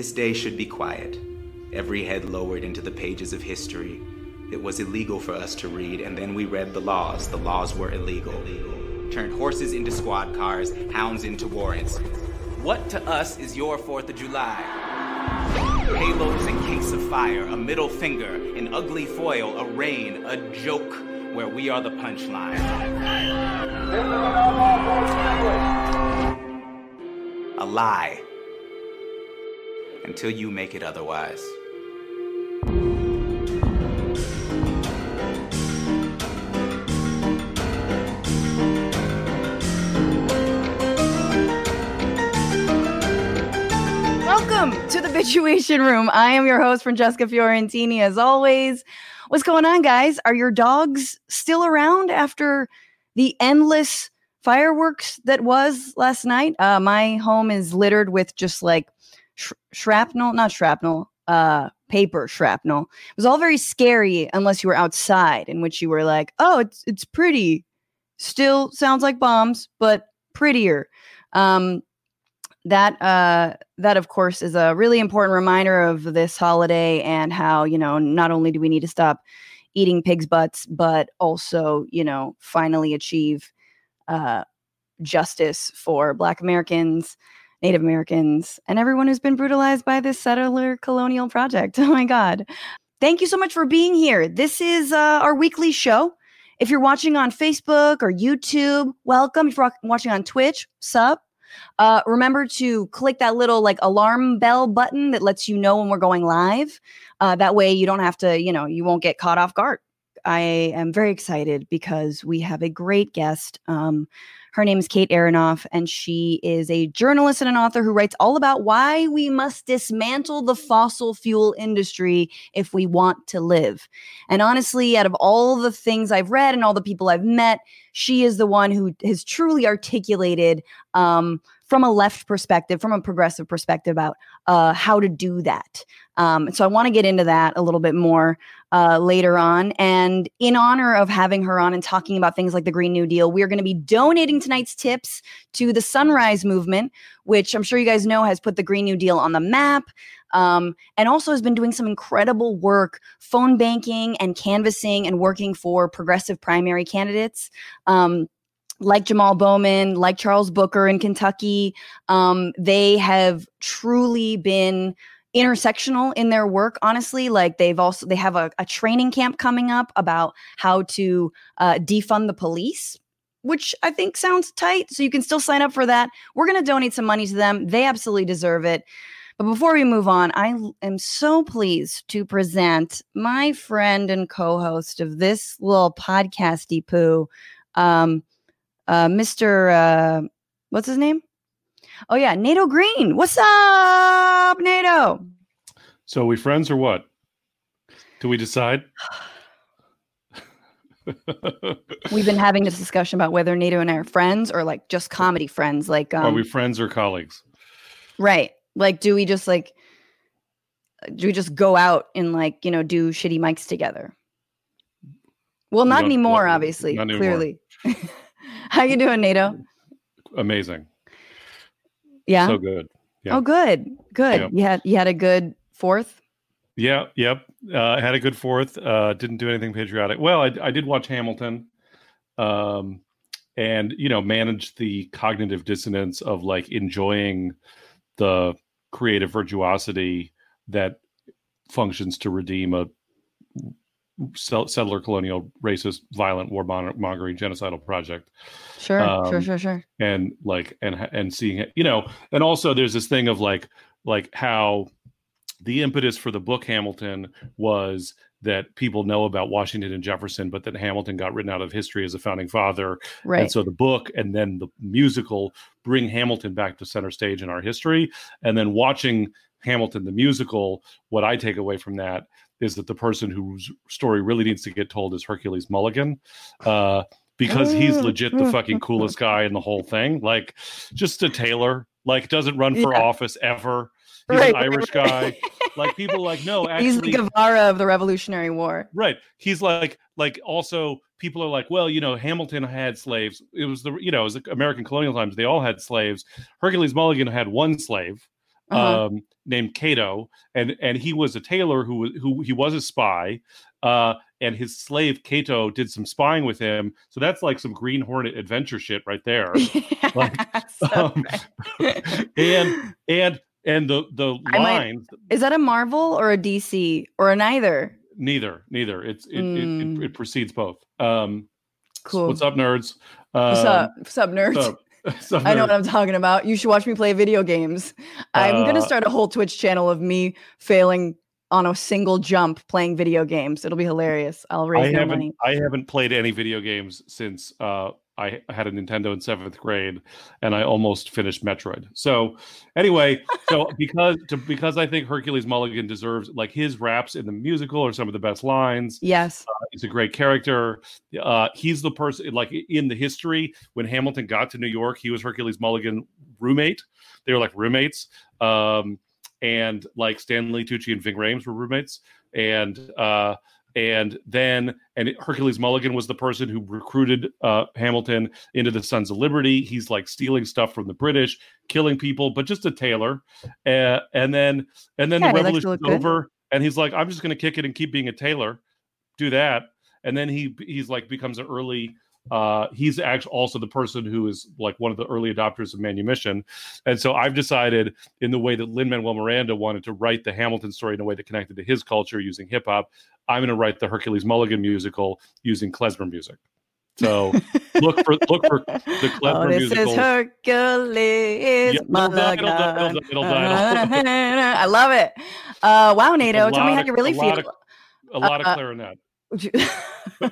This day should be quiet, every head lowered into the pages of history. It was illegal for us to read, and then we read the laws. The laws were illegal. Turned horses into squad cars, hounds into warrants. What to us is your 4th of July? Halos and cakes of fire, a middle finger, an ugly foil, a rain, a joke, where we are the punchline. A lie. Until you make it otherwise. Welcome to the Bitchuation Room. I am your host, Francesca Fiorentini, as always. What's going on, guys? Are your dogs still around after the endless fireworks that was last night? Uh, my home is littered with just like sh- shrapnel, not shrapnel, uh, paper shrapnel. It was all very scary unless you were outside, in which you were like, "Oh, it's it's pretty." Still sounds like bombs, but prettier. Um, that uh that of course is a really important reminder of this holiday and how you know not only do we need to stop eating pigs butts but also you know finally achieve uh justice for black americans native americans and everyone who's been brutalized by this settler colonial project. Oh my god. Thank you so much for being here. This is uh, our weekly show. If you're watching on facebook or youtube welcome. If you're watching on twitch sup uh, remember to click that little like alarm bell button that lets you know when we're going live. Uh, that way you don't have to, you know, you won't get caught off guard. I am very excited because we have a great guest. Um, her name is Kate Aronoff, and she is a journalist and an author who writes all about why we must dismantle the fossil fuel industry if we want to live. And honestly, out of all the things I've read and all the people I've met, she is the one who has truly articulated um, from a left perspective, from a progressive perspective about uh, how to do that. Um, so I want to get into that a little bit more uh, later on. And in honor of having her on and talking about things like the Green New Deal, we are going to be donating tonight's tips to the Sunrise Movement, which I'm sure you guys know has put the Green New Deal on the map. Um, and also has been doing some incredible work phone banking and canvassing and working for progressive primary candidates. Um, like Jamal Bowman, like Charles Booker in Kentucky, um, they have truly been intersectional in their work honestly. Like they've also they have a, a training camp coming up about how to uh, defund the police which i think sounds tight so you can still sign up for that. We're going to donate some money to them. They absolutely deserve it. But before we move on i am so pleased to present my friend and co-host of this little podcasty poo um, uh, Mr. Uh, what's his name? Oh yeah, Nato Green. What's up, Nato? So are we friends or what? Do we decide? We've been having this discussion about whether Nato and I are friends or like just comedy friends. Like, um, are we friends or colleagues? Right. Like, do we just like do we just go out and like you know do shitty mics together? Well, not anymore, obviously. Not anymore. Clearly. How you doing, Nato? Amazing. Yeah. So good. Yeah. Oh, good. Good. You had you had a good fourth. Yeah. Yep. Uh, had a good fourth. Uh, didn't do anything patriotic. Well, I, I did watch Hamilton, um, and you know, manage the cognitive dissonance of like enjoying the creative virtuosity that functions to redeem a settler colonial racist violent warmongering genocidal project. Sure um, sure sure. sure and like and and seeing it you know and also there's this thing of like like how the impetus for the book hamilton was that people know about washington and jefferson but that hamilton got written out of history as a founding father. Right. and so the book and then the musical bring hamilton back to center stage in our history. And then watching hamilton the musical what i take away from that is that the person whose story really needs to get told is Hercules Mulligan. Uh, because he's oh. legit the mm, fucking mm, coolest guy in the whole thing. Like, just a tailor, like doesn't run for yeah. office ever. He's right, an Irish right, guy. like people like no, actually, he's the Guevara of the Revolutionary War. Right. He's like like also people are like, well, you know, Hamilton had slaves. It was the you know, it was American colonial times. They all had slaves. Hercules Mulligan had one slave Uh-huh. um, named Cato, and and he was a tailor who who he was a spy, uh, and his slave Cato did some spying with him. So that's like some Green Hornet adventure shit right there. like, So um, and and and the the line is that a Marvel or a DC or a neither? neither neither it's it, it, Mm. it, it precedes both. Um, Cool. What's up, nerds? What's Um, up? What's up, nerds? what's up? I know what? I'm talking about. You should watch me play video games. I'm gonna Uh, start a whole Twitch channel of me failing on a single jump playing video games. It'll be hilarious. I'll I raise no haven't money. I haven't played any video games since uh, I had a Nintendo in seventh grade, and I almost finished Metroid. So anyway, so because to, because I think Hercules Mulligan deserves like his raps in the musical are some of the best lines. Yes. He's a great character. Uh, he's the person like in the history when Hamilton got to New York, he was Hercules Mulligan roommate. They were like roommates. Um, and like Stanley Tucci and Ving Rhames were roommates. And uh, and then and Hercules Mulligan was the person who recruited uh, Hamilton into the Sons of Liberty. He's like stealing stuff from the British, killing people, but just a tailor. Uh, and then and then Yeah, the he likes to revolution's look good. over, and he's like, I'm just going to kick it and keep being a tailor. Do that, and then he he's like becomes an early. Uh, he's actually also the person who is like one of the early adopters of manumission, and so I've decided in the way that Lin Manuel Miranda wanted to write the Hamilton story in a way that connected to his culture using hip hop. I'm going to write the Hercules Mulligan musical using klezmer music. So look for look for the oh, clever this musical. is Hercules. Yeah, die. I love it. Uh, wow, NATO, tell me how you really feel. of- a lot Uh, of clarinet.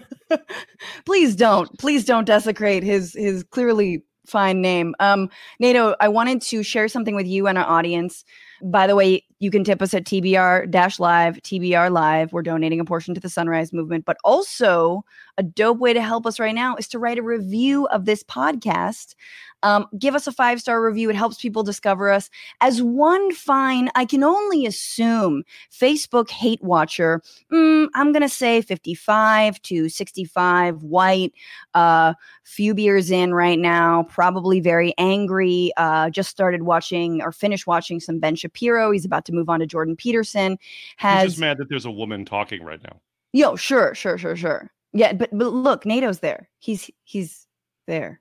please don't please don't desecrate his his clearly fine name. Um nato i wanted to share something with you and our audience. By the way you can tip us at tbr dash live tbr live. We're donating a portion to the sunrise movement but also a dope way to help us right now is to write a review of this podcast um, give us a five star review it helps people discover us as one fine i can only assume facebook hate watcher mm, I'm gonna say 55 to 65, white, uh, few beers in right now, probably very angry. Uh, just started watching or finished watching some Ben Shapiro. He's about to move on to Jordan Peterson. I'm Has just mad that there's a woman talking right now. yo, sure, sure, sure, sure. Yeah, but but look, NATO's there. He's he's there.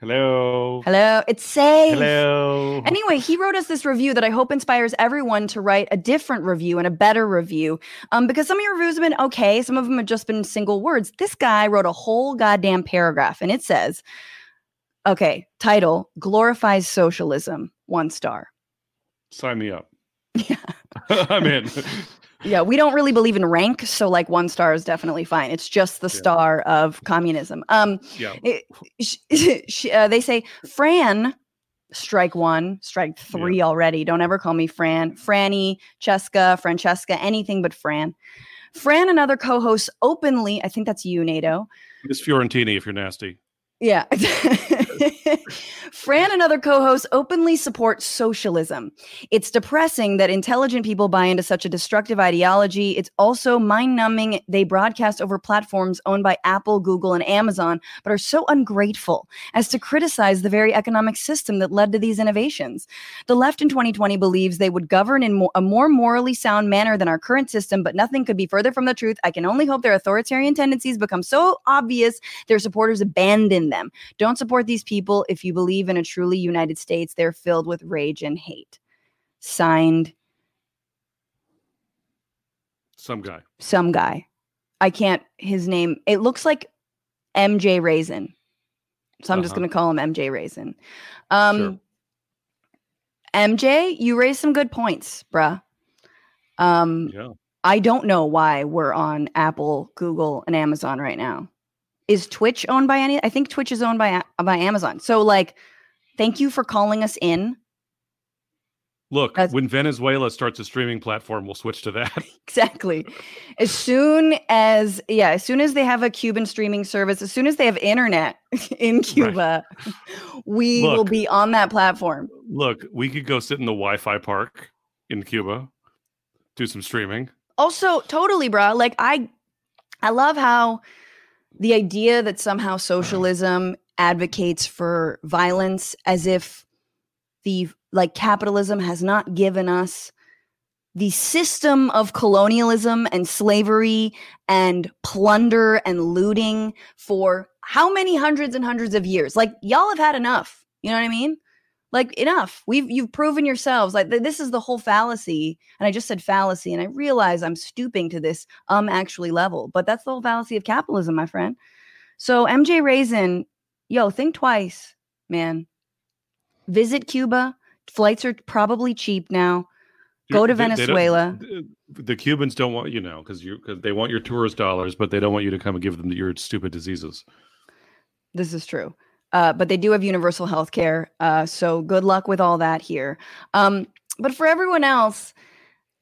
Hello. Hello, it's safe. Hello. Anyway, he wrote us this review that I hope inspires everyone to write a different review and a better review. Um, because some of your reviews have been okay, some of them have just been single words. This guy wrote a whole goddamn paragraph, and it says, "Okay, title glorifies socialism, one star." Sign me up. Yeah. I'm in. Yeah, we don't really believe in rank, so like one star is definitely fine. It's just the Yeah. star of communism. Um, Yeah. it, uh, they say Fran, strike one, strike three already. Don't ever call me Fran. Franny, Cheska, Francesca, anything but Fran. Fran and other co-hosts openly, I think that's you, NATO. Miss Fiorentini, if you're nasty. Yeah. Fran and other co hosts openly support socialism. It's depressing that intelligent people buy into such a destructive ideology. It's also mind numbing. They broadcast over platforms owned by Apple, Google, and Amazon, but are so ungrateful as to criticize the very economic system that led to these innovations. The left in 2020 believes they would govern in mo- a more morally sound manner than our current system, but nothing could be further from the truth. I can only hope their authoritarian tendencies become so obvious their supporters abandon them. Don't support these people if you believe in a truly United States. They're filled with rage and hate. Signed, Some guy. some guy. I can't, his name, it looks like MJ Raisin. So I'm just Uh-huh. going to call him MJ Raisin. Um, Sure. MJ, you raised some good points, bruh. Um, Yeah. I don't know why we're on Apple, Google, and Amazon right now. Is Twitch owned by any? I think Twitch is owned by by Amazon. So like, thank you for calling us in. Look, That's- when Venezuela starts a streaming platform, we'll switch to that. Exactly. As soon as yeah, as soon as they have a Cuban streaming service, as soon as they have internet in Cuba, we will be on that platform. Look, we could go sit in the Wi-Fi park in Cuba, do some streaming. also totally bro like i i love how the idea that somehow socialism advocates for violence as if the like capitalism has not given us the system of colonialism and slavery and plunder and looting for how many hundreds and hundreds of years? Like y'all have had enough. You know what I mean? Like enough. We've you've proven yourselves. Like th- this is the whole fallacy. And I just said fallacy, and I realize I'm stooping to this um actually level, but that's the whole fallacy of capitalism, my friend. So MJ Raisin, yo, think twice, man. Visit Cuba. Flights are probably cheap now. Go to They- they Venezuela. the Cubans don't want you know because you because they want your tourist dollars, but they don't want you to come and give them your stupid diseases. This is true. Uh, but they do have universal health care. Uh, so good luck with all that here. Um, but for everyone else,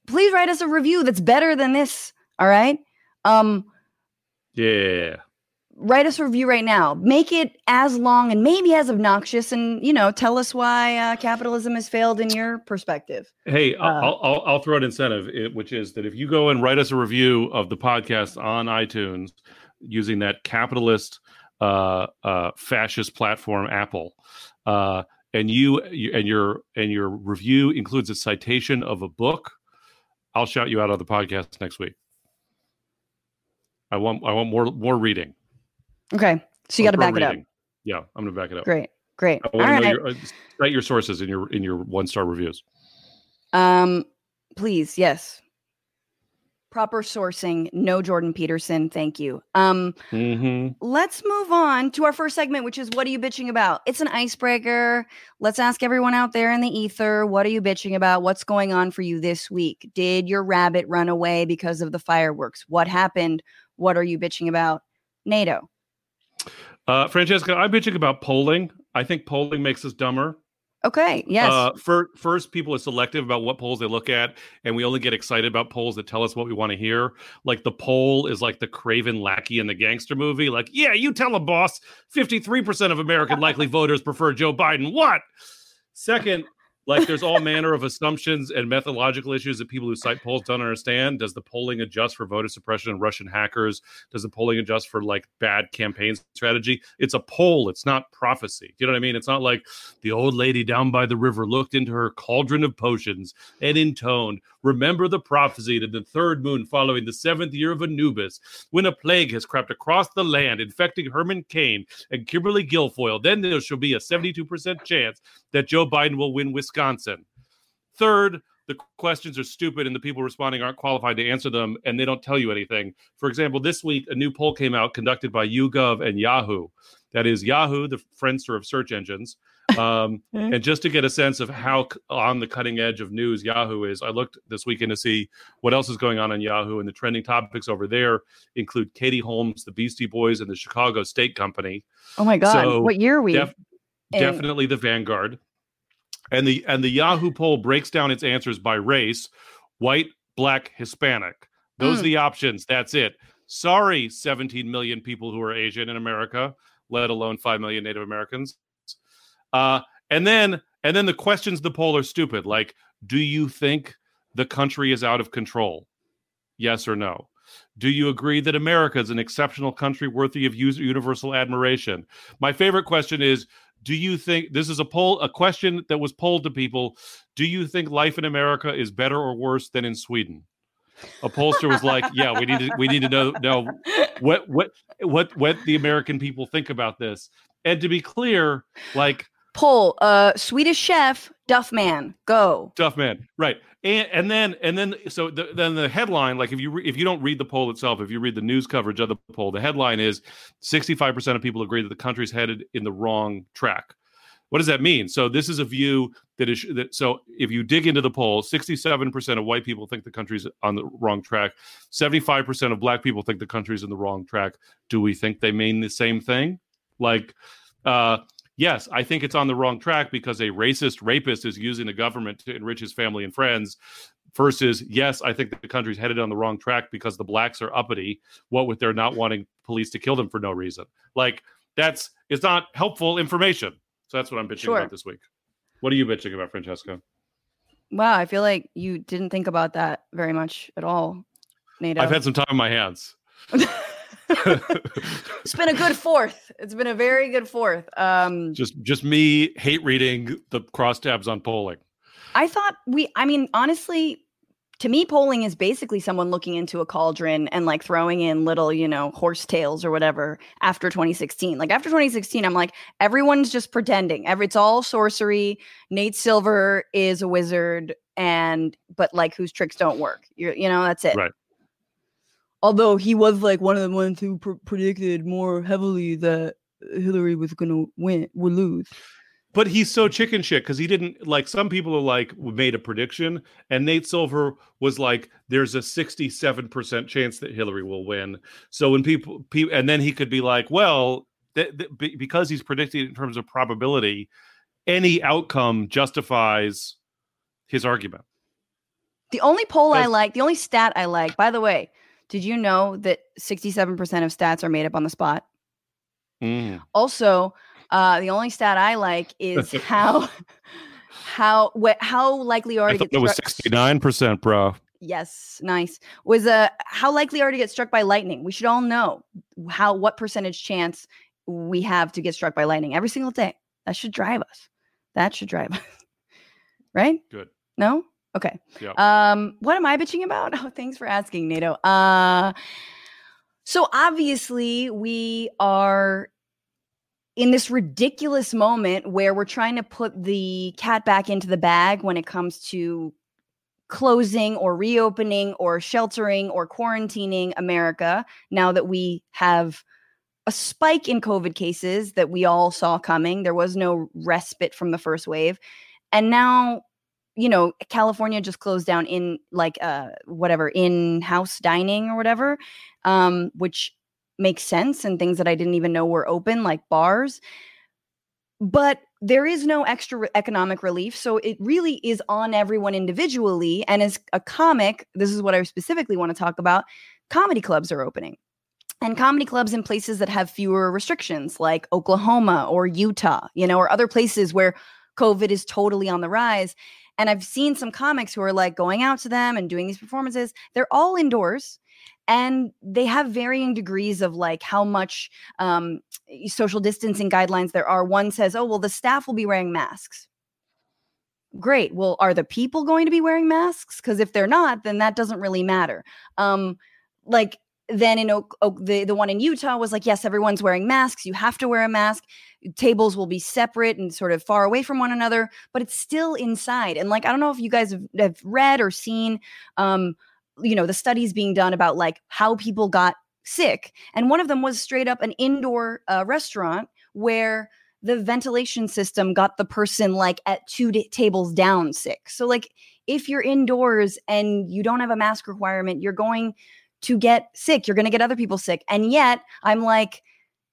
please write us a review that's better than this. All right. Um, Yeah, write us a review right now. Make it as long and maybe as obnoxious, and you know, tell us why uh, capitalism has failed in your perspective. Hey, Uh, I'll, I'll I'll throw an incentive, which is that if you go and write us a review of the podcast on iTunes using that capitalist, uh, uh, fascist platform, Apple, uh, and you, you and your and your review includes a citation of a book, I'll shout you out on the podcast next week. I want I want more more reading. Okay, so you got to back it up. Yeah, I'm gonna back it up. Great, great. I All want to know right. your uh, cite your sources in your in your one star reviews. Um, please, yes. Proper sourcing. No Jordan Peterson. Thank you. Um, Mm-hmm. let's move on to our first segment, which is what are you bitching about? It's an icebreaker. Let's ask everyone out there in the ether, what are you bitching about? What's going on for you this week? Did your rabbit run away because of the fireworks? What happened? What are you bitching about? NATO. Uh, Francesca, I'm bitching about polling. I think polling makes us dumber. Okay. Yes. Uh, fir- first, people are selective about what polls they look at, and we only get excited about polls that tell us what we want to hear. Like the poll is like the Craven lackey in the gangster movie. Like, yeah, you tell a boss. Fifty-three percent of American likely voters prefer Joe Biden. What? Second, like there's all manner of assumptions and methodological issues that people who cite polls don't understand. Does the polling adjust for voter suppression and Russian hackers? Does the polling adjust for like bad campaign strategy? It's a poll. It's not prophecy. Do you know what I mean? It's not like the old lady down by the river looked into her cauldron of potions and intoned, Remember the prophecy that the third moon following the seventh year of Anubis, when a plague has crept across the land, infecting Herman Cain and Kimberly Guilfoyle, then there shall be a 72% chance that Joe Biden will win Wisconsin. Third, the questions are stupid and the people responding aren't qualified to answer them and they don't tell you anything. For example, this week, a new poll came out conducted by YouGov and Yahoo. That is Yahoo, the Friendster of search engines. Um, and just to get a sense of how on the cutting edge of news Yahoo is, I looked this weekend to see what else is going on on Yahoo. And the trending topics over there include Katie Holmes, the Beastie Boys, and the Chicago State Company. oh my God. so what year are we? def- in? definitely the vanguard and the and the yahoo poll breaks down its answers by race white black hispanic those Mm. are the options that's it sorry 17 million people who are asian in america let alone 5 million native americans uh and then and then the questions the poll are stupid like do you think the country is out of control? Yes or no. Do you agree that america is an exceptional country worthy of universal admiration? My favorite question is do you think this is a poll a question that was polled to people do you think life in america is better or worse than in sweden? A pollster was like yeah we need to we need to know know what what what what the american people think about this. And to be clear like Poll. Uh, Swedish chef, Duff Man. Go. tough man right and and then and then so the, then the headline like if you re, if you don't read the poll itself if you read the news coverage of the poll the headline is 65% of people agree that the country's headed in the wrong track what does that mean so this is a view that is that so if you dig into the poll 67% of white people think the country's on the wrong track 75% of black people think the country's in the wrong track do we think they mean the same thing like uh yes, I think it's on the wrong track because a racist rapist is using the government to enrich his family and friends. Versus, yes, I think the country's headed on the wrong track because the blacks are uppity. What with their not wanting police to kill them for no reason? Like that's it's not helpful information. So that's what I'm bitching Sure. about this week. What are you bitching about, Francesca? Wow. I feel like you didn't think about that very much at all, NATO. I've had some time on my hands. it's been a good fourth. It's been a very good fourth. Um, just just me hate reading the crosstabs on polling. I thought we. I mean, honestly, to me, polling is basically someone looking into a cauldron and like throwing in little, you know, horse tails or whatever after 2016. Like after 2016, I'm like, everyone's just pretending. Every, it's all sorcery. Nate Silver is a wizard, and but like whose tricks don't work. You're, you know, that's it. Right. Although he was like one of the ones who pr- predicted more heavily that Hillary was going to win, would lose. But he's so chicken shit because he didn't like some people are like made a prediction and nate silver was like there's a 67% chance that hillary will win. So when people, people and then he could be like well th- th- because he's predicting in terms of probability any outcome justifies his argument. The only poll i like the only stat i like by the way did you know that 67% of stats are made up on the spot mm. also uh, the only stat I like is how how wh- how likely are I to get it was struck- sixty nine percent, bro. Yes, nice. Was uh how likely are to get struck by lightning? We should all know how what percentage chance we have to get struck by lightning every single day. That should drive us. That should drive us. right? Good. No? Okay. Yeah. Um, what am I bitching about? Oh, thanks for asking, NATO. Uh so obviously we are in this ridiculous moment where we're trying to put the cat back into the bag when it comes to closing or reopening or sheltering or quarantining America now that we have a spike in COVID cases that we all saw coming. There was no respite from the first wave. And now, you know, California just closed down in like uh whatever in-house dining or whatever, um, which makes sense and things that I didn't even know were open, like bars. But there is no extra economic relief. So it really is on everyone individually. And as a comic, this is what I specifically want to talk about comedy clubs are opening. And comedy clubs in places that have fewer restrictions, like Oklahoma or Utah, you know, or other places where COVID is totally on the rise. And I've seen some comics who are like going out to them and doing these performances. They're all indoors and they have varying degrees of like how much um, social distancing guidelines there are. One says oh well the staff will be wearing masks. Great well are the people going to be wearing masks? Because if they're not then that doesn't really matter. Um like then in Oak, Oak, the the one in Utah was like yes everyone's wearing masks. You have to wear a mask. Tables will be separate and sort of far away from one another but it's still inside. And like I don't know if you guys have, have read or seen um you know the studies being done about like how people got sick. And one of them was straight up an indoor uh, restaurant where the ventilation system got the person like at two d- tables down sick. So like if you're indoors and you don't have a mask requirement you're going to get sick you're going to get other people sick and yet i'm like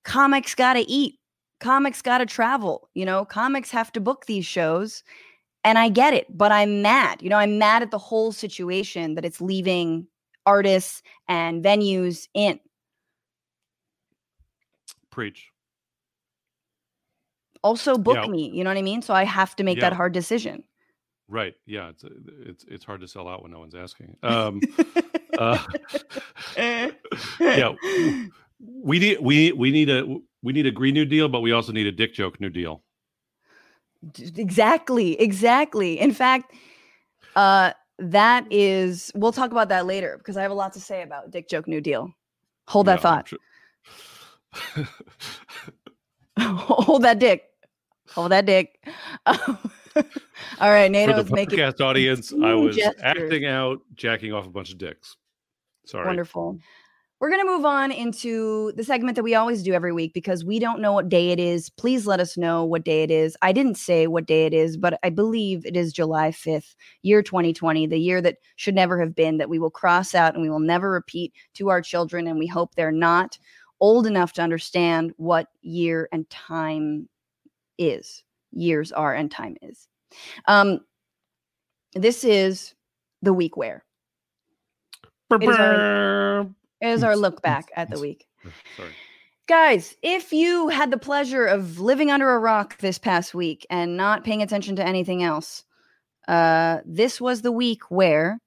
comics got to eat comics got to travel you know comics have to book these shows and I get it, but I'm mad. You know, I'm mad at the whole situation that it's leaving artists and venues in. Preach. Also book Yeah. me, you know what I mean? So I have to make that hard decision. Right. Yeah. It's it's it's hard to sell out when no one's asking. Um, uh, yeah. We need we we need a we need a green new deal, but we also need a dick joke new deal. Exactly, exactly. In fact, uh that is we'll talk about that later because I have a lot to say about Dick Joke New Deal. Hold that Yeah, thought. sure- Hold that dick. Hold that dick. All right, NATO For is the making podcast audience, I was gestures. acting out, jacking off a bunch of dicks. Sorry. Wonderful. We're going to move on into the segment that we always do every week because we don't know what day it is. Please let us know what day it is. I didn't say what day it is, but I believe it is July 5th, year 2020, the year that should never have been, that we will cross out and we will never repeat to our children. And we hope they're not old enough to understand what year and time is, years are and time is. Um, this is the week where. It is our- It is our look back at the week. Sorry. Guys, if you had the pleasure of living under a rock this past week and not paying attention to anything else, uh, this was the week where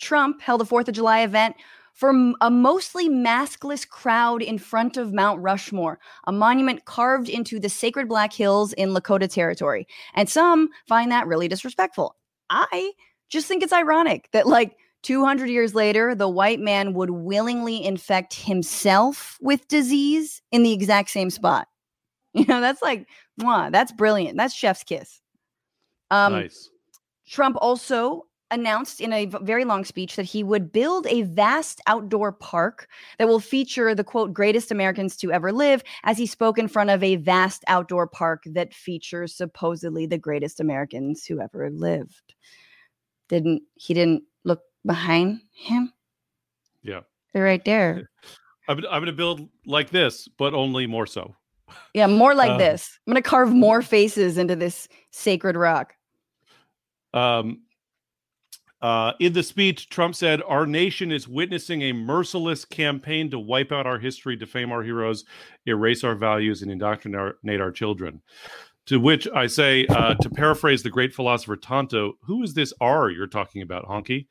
Trump held a Fourth of July event for m- a mostly maskless crowd in front of Mount Rushmore, a monument carved into the sacred Black Hills in Lakota territory. And some find that really disrespectful. I just think it's ironic that, like, 200 years later, the white man would willingly infect himself with disease in the exact same spot. You know, that's like, mwah, that's brilliant. That's chef's kiss. Um, nice. Trump also announced in a very long speech that he would build a vast outdoor park that will feature the quote greatest Americans to ever live as he spoke in front of a vast outdoor park that features supposedly the greatest Americans who ever lived. Didn't he didn't behind him? Yeah. They're right there. I'm, I'm going to build like this, but only more so. Yeah, more like Uh, this. I'm going to carve more faces into this sacred rock. Um, uh, in the speech, Trump said, Our nation is witnessing a merciless campaign to wipe out our history, defame our heroes, erase our values, and indoctrinate our children. To which I say, uh, to paraphrase the great philosopher Tonto, who is this R you're talking about, honky?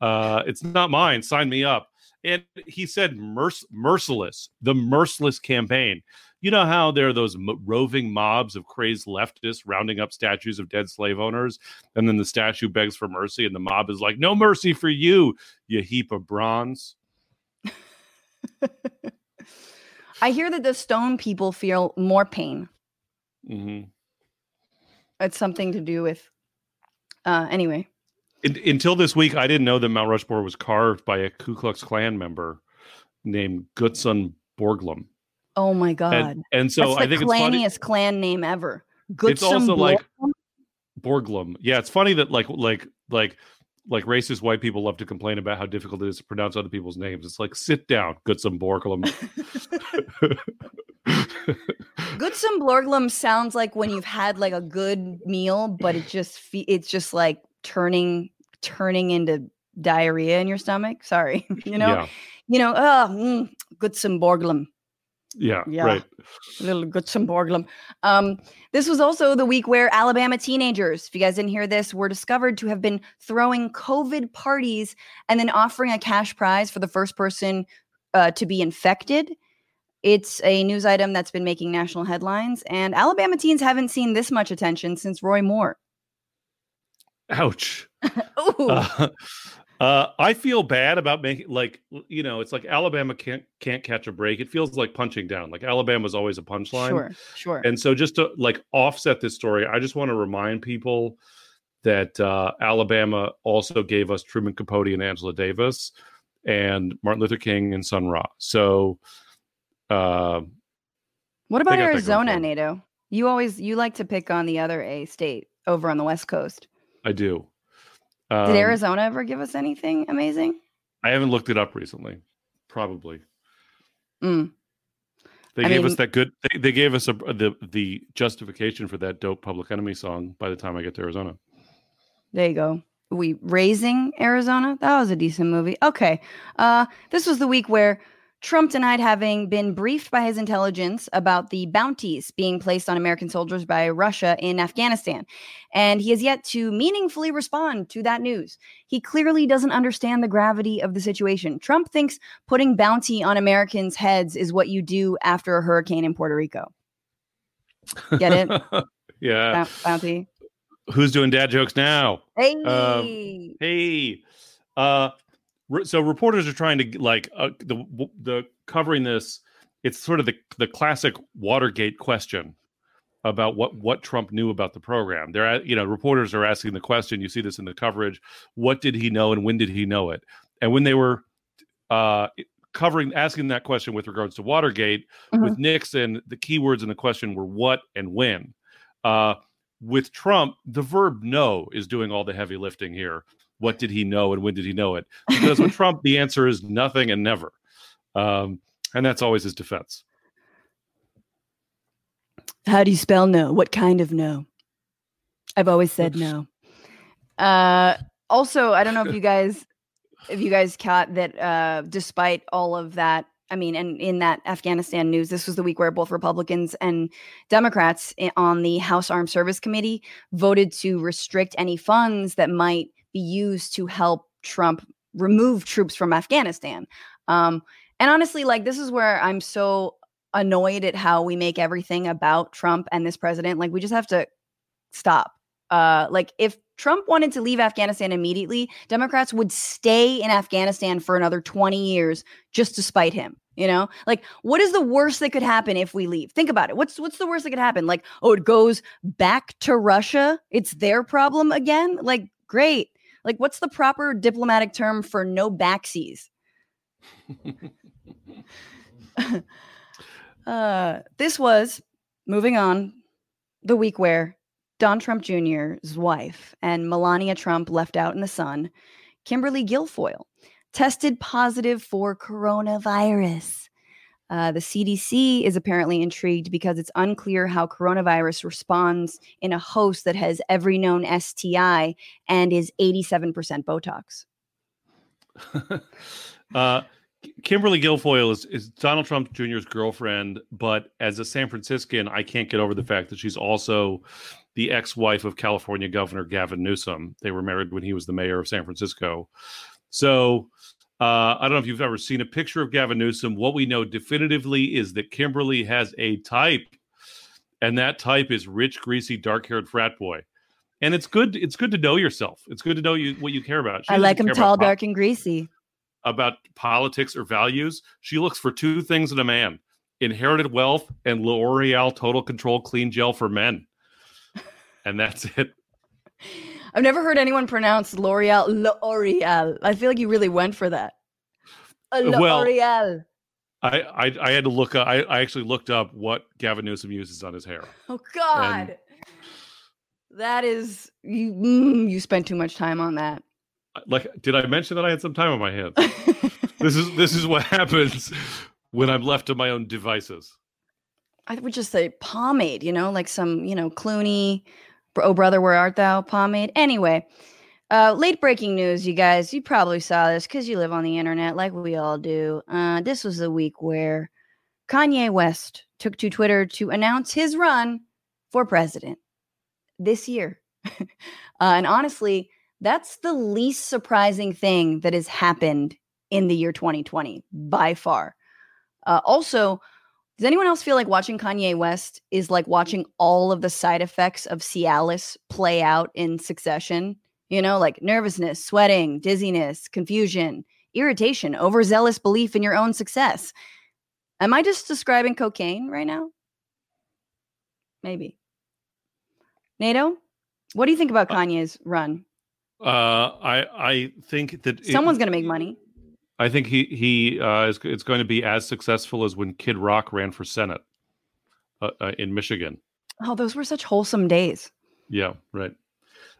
Uh, it's not mine. Sign me up. And he said, Merc- merciless, the merciless campaign. You know how there are those m- roving mobs of crazed leftists rounding up statues of dead slave owners? And then the statue begs for mercy, and the mob is like, No mercy for you, you heap of bronze. I hear that the stone people feel more pain. hmm It's something to do with. Uh, anyway, In, until this week, I didn't know that Mount Rushmore was carved by a Ku Klux Klan member named Gutzon Borglum. oh my god, And, and so that's I think it's funny. clanniest clan name ever. Good It's also like- Borglum. Yeah, it's funny that like like like like racist white people love to complain about how difficult it is to pronounce other people's names. It's like sit down, Gutzon Borglum. Good Borglum sounds like when you've had like a good meal, but it just fe- it's just like turning turning into diarrhea in your stomach. Sorry, you know, yeah, you know, oh, mm, good some borglum. yeah, Yeah. right. little good some borglum. Um, this was also the week where Alabama teenagers, if you guys didn't hear this, were discovered to have been throwing COVID parties and then offering a cash prize for the first person uh, to be infected. It's a news item that's been making national headlines, and Alabama teens haven't seen this much attention since Roy Moore. Ouch. Ooh, Uh, uh, I feel bad about making like you know it's like Alabama can't can't catch a break. It feels like punching down. Like Alabama's always a punchline. sure, sure. And so just to like offset this story, I just want to remind people that uh, Alabama also gave us Truman Capote and Angela Davis and Martin Luther King and Sun Ra. So uh, what about got that going Arizona. NATO? You always you like to pick on the other A state over on the West Coast. I do. Did Um, Arizona ever give us anything amazing? I haven't looked it up recently. Probably. Mm. They I gave us that good. They, they gave us a, the the justification for that dope Public Enemy song. By the time I get to Arizona, There you go. We raising Arizona. That was a decent movie. Okay. Uh, this was the week where Trump denied having been briefed by his intelligence about the bounties being placed on American soldiers by Russia in Afghanistan. And he has yet to meaningfully respond to that news. He clearly doesn't understand the gravity of the situation. Trump thinks putting bounty on Americans' heads is what you do after a hurricane in Puerto Rico. Get it? yeah. Bou- bounty. Who's doing dad jokes now? Hey. Hey, uh, so reporters are trying to like uh, the the covering this. It's sort of the the classic Watergate question about what what Trump knew about the program. They're you know reporters are asking the question. You see this in the coverage. What did he know and when did he know it? And when they were uh, covering asking that question with regards to Watergate with Nixon, the keywords in the question were what and when. Uh, with Trump, the verb know is doing all the heavy lifting here. What did he know and when did he know it? Because with Trump, the answer is nothing and never. Um, and that's always his defense. How do you spell no? What kind of no? I've always said no. Uh, also, I don't know if you guys, if you guys caught that. Uh, despite all of that, I mean, and in that Afghanistan news, this was the week where both Republicans and Democrats on the House Armed Service Committee voted to restrict any funds that might be used to help Trump remove troops from Afghanistan. Um, and honestly, like this is where I'm so annoyed at how we make everything about Trump and this president. Like we just have to stop. Uh, like if Trump wanted to leave Afghanistan immediately, Democrats would stay in Afghanistan for another 20 years just to spite him. You know, like what is the worst that could happen if we leave? Think about it. What's what's the worst that could happen? Like, oh, it goes back to Russia. It's their problem again. Like, great. Like, what's the proper diplomatic term for no backsies? uh, this was moving on the week where Don Trump Jr.'s wife and Melania Trump left out in the sun, Kimberly Guilfoyle, tested positive for coronavirus. Uh, the CDC is apparently intrigued because it's unclear how coronavirus responds in a host that has every known STI and is 87% Botox. uh, Kimberly Guilfoyle is, is Donald Trump Jr.'s girlfriend, but as a San Franciscan, I can't get over the fact that she's also the ex-wife of California Governor Gavin Newsom. They were married when he was the mayor of San Francisco. So uh, I don't know if you've ever seen a picture of Gavin Newsom. What we know definitively is that Kimberly has a type, and that type is rich, greasy, dark-haired frat boy. And it's good. It's good to know yourself. It's good to know you what you care about. She I like him tall, dark, and greasy. About politics or values, she looks for two things in a man: inherited wealth and L'Oreal Total Control Clean Gel for Men and that's it. I've never heard anyone pronounce L'Oreal L'Oreal. I feel like you really went for that. L'Oreal. Well, I, I, I had to look up. I, I actually looked up what Gavin Newsom uses on his hair. Oh God, and that is you. Mm, you spent too much time on that. Like, did I mention that I had some time on my hands? this is this is what happens when I'm left to my own devices. I would just say pomade. You know, like some you know Clooney Oh, brother, where art thou? Pomade. Anyway, uh, late breaking news, you guys. You probably saw this because you live on the internet like we all do. Uh, this was the week where Kanye West took to Twitter to announce his run for president this year. uh, and honestly, that's the least surprising thing that has happened in the year 2020 by far. Uh, also, does anyone else feel like watching Kanye West is like watching all of the side effects of Cialis play out in succession? You know, like nervousness, sweating, dizziness, confusion, irritation, overzealous belief in your own success. Am I just describing cocaine right now? Maybe. NATO, what do you think about uh, Kanye's run? Uh, I I think that someone's going to make money. I think he he uh, is it's going to be as successful as when Kid Rock ran for Senate uh, uh, in Michigan. Oh, those were such wholesome days. Yeah, right.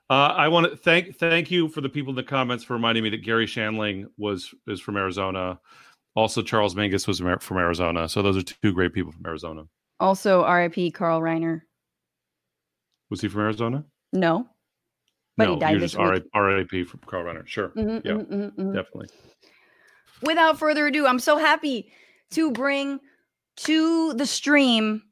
Uh, I want to thank thank you for the people in the comments for reminding me that Garry Shandling was is from Arizona. Also, Charles Mingus was from Arizona. So those are two great people from Arizona. Also, R.I.P. Carl Reiner. Was he from Arizona? No, but no, he died this week. R.I.P. from Carl Reiner. Sure, mm-hmm, yeah, mm-hmm, mm-hmm. definitely without further ado, I'm so happy to bring to the stream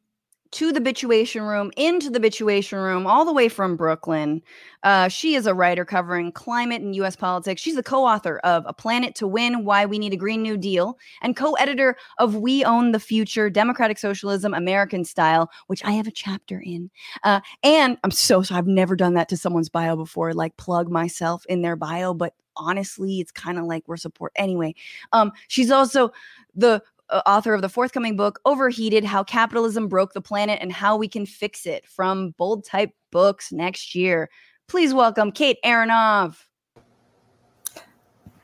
to the Bitchuation Room, into the Bitchuation Room, all the way from Brooklyn. Uh, she is a writer covering climate and U.S. politics. She's the co author of A Planet to Win Why We Need a Green New Deal and co editor of We Own the Future Democratic Socialism American Style, which I have a chapter in. Uh, and I'm so sorry, I've never done that to someone's bio before, like plug myself in their bio, but honestly, it's kind of like we're support anyway. Um, she's also the uh, author of the forthcoming book, Overheated How Capitalism Broke the Planet and How We Can Fix It from Bold Type Books next year. Please welcome Kate Aronoff.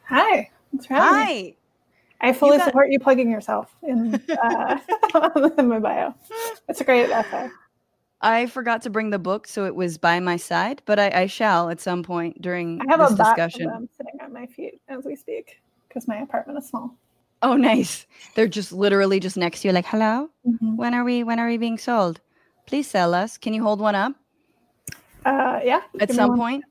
Hi. Hi. Me. I fully you got- support you plugging yourself in, uh, in my bio. It's a great essay. I forgot to bring the book, so it was by my side, but I, I shall at some point during I have this a discussion. Of them sitting on my feet as we speak because my apartment is small. Oh, nice. They're just literally just next to you, like, hello. Mm-hmm. When are we? When are we being sold? Please sell us. Can you hold one up? Uh, yeah. At some point.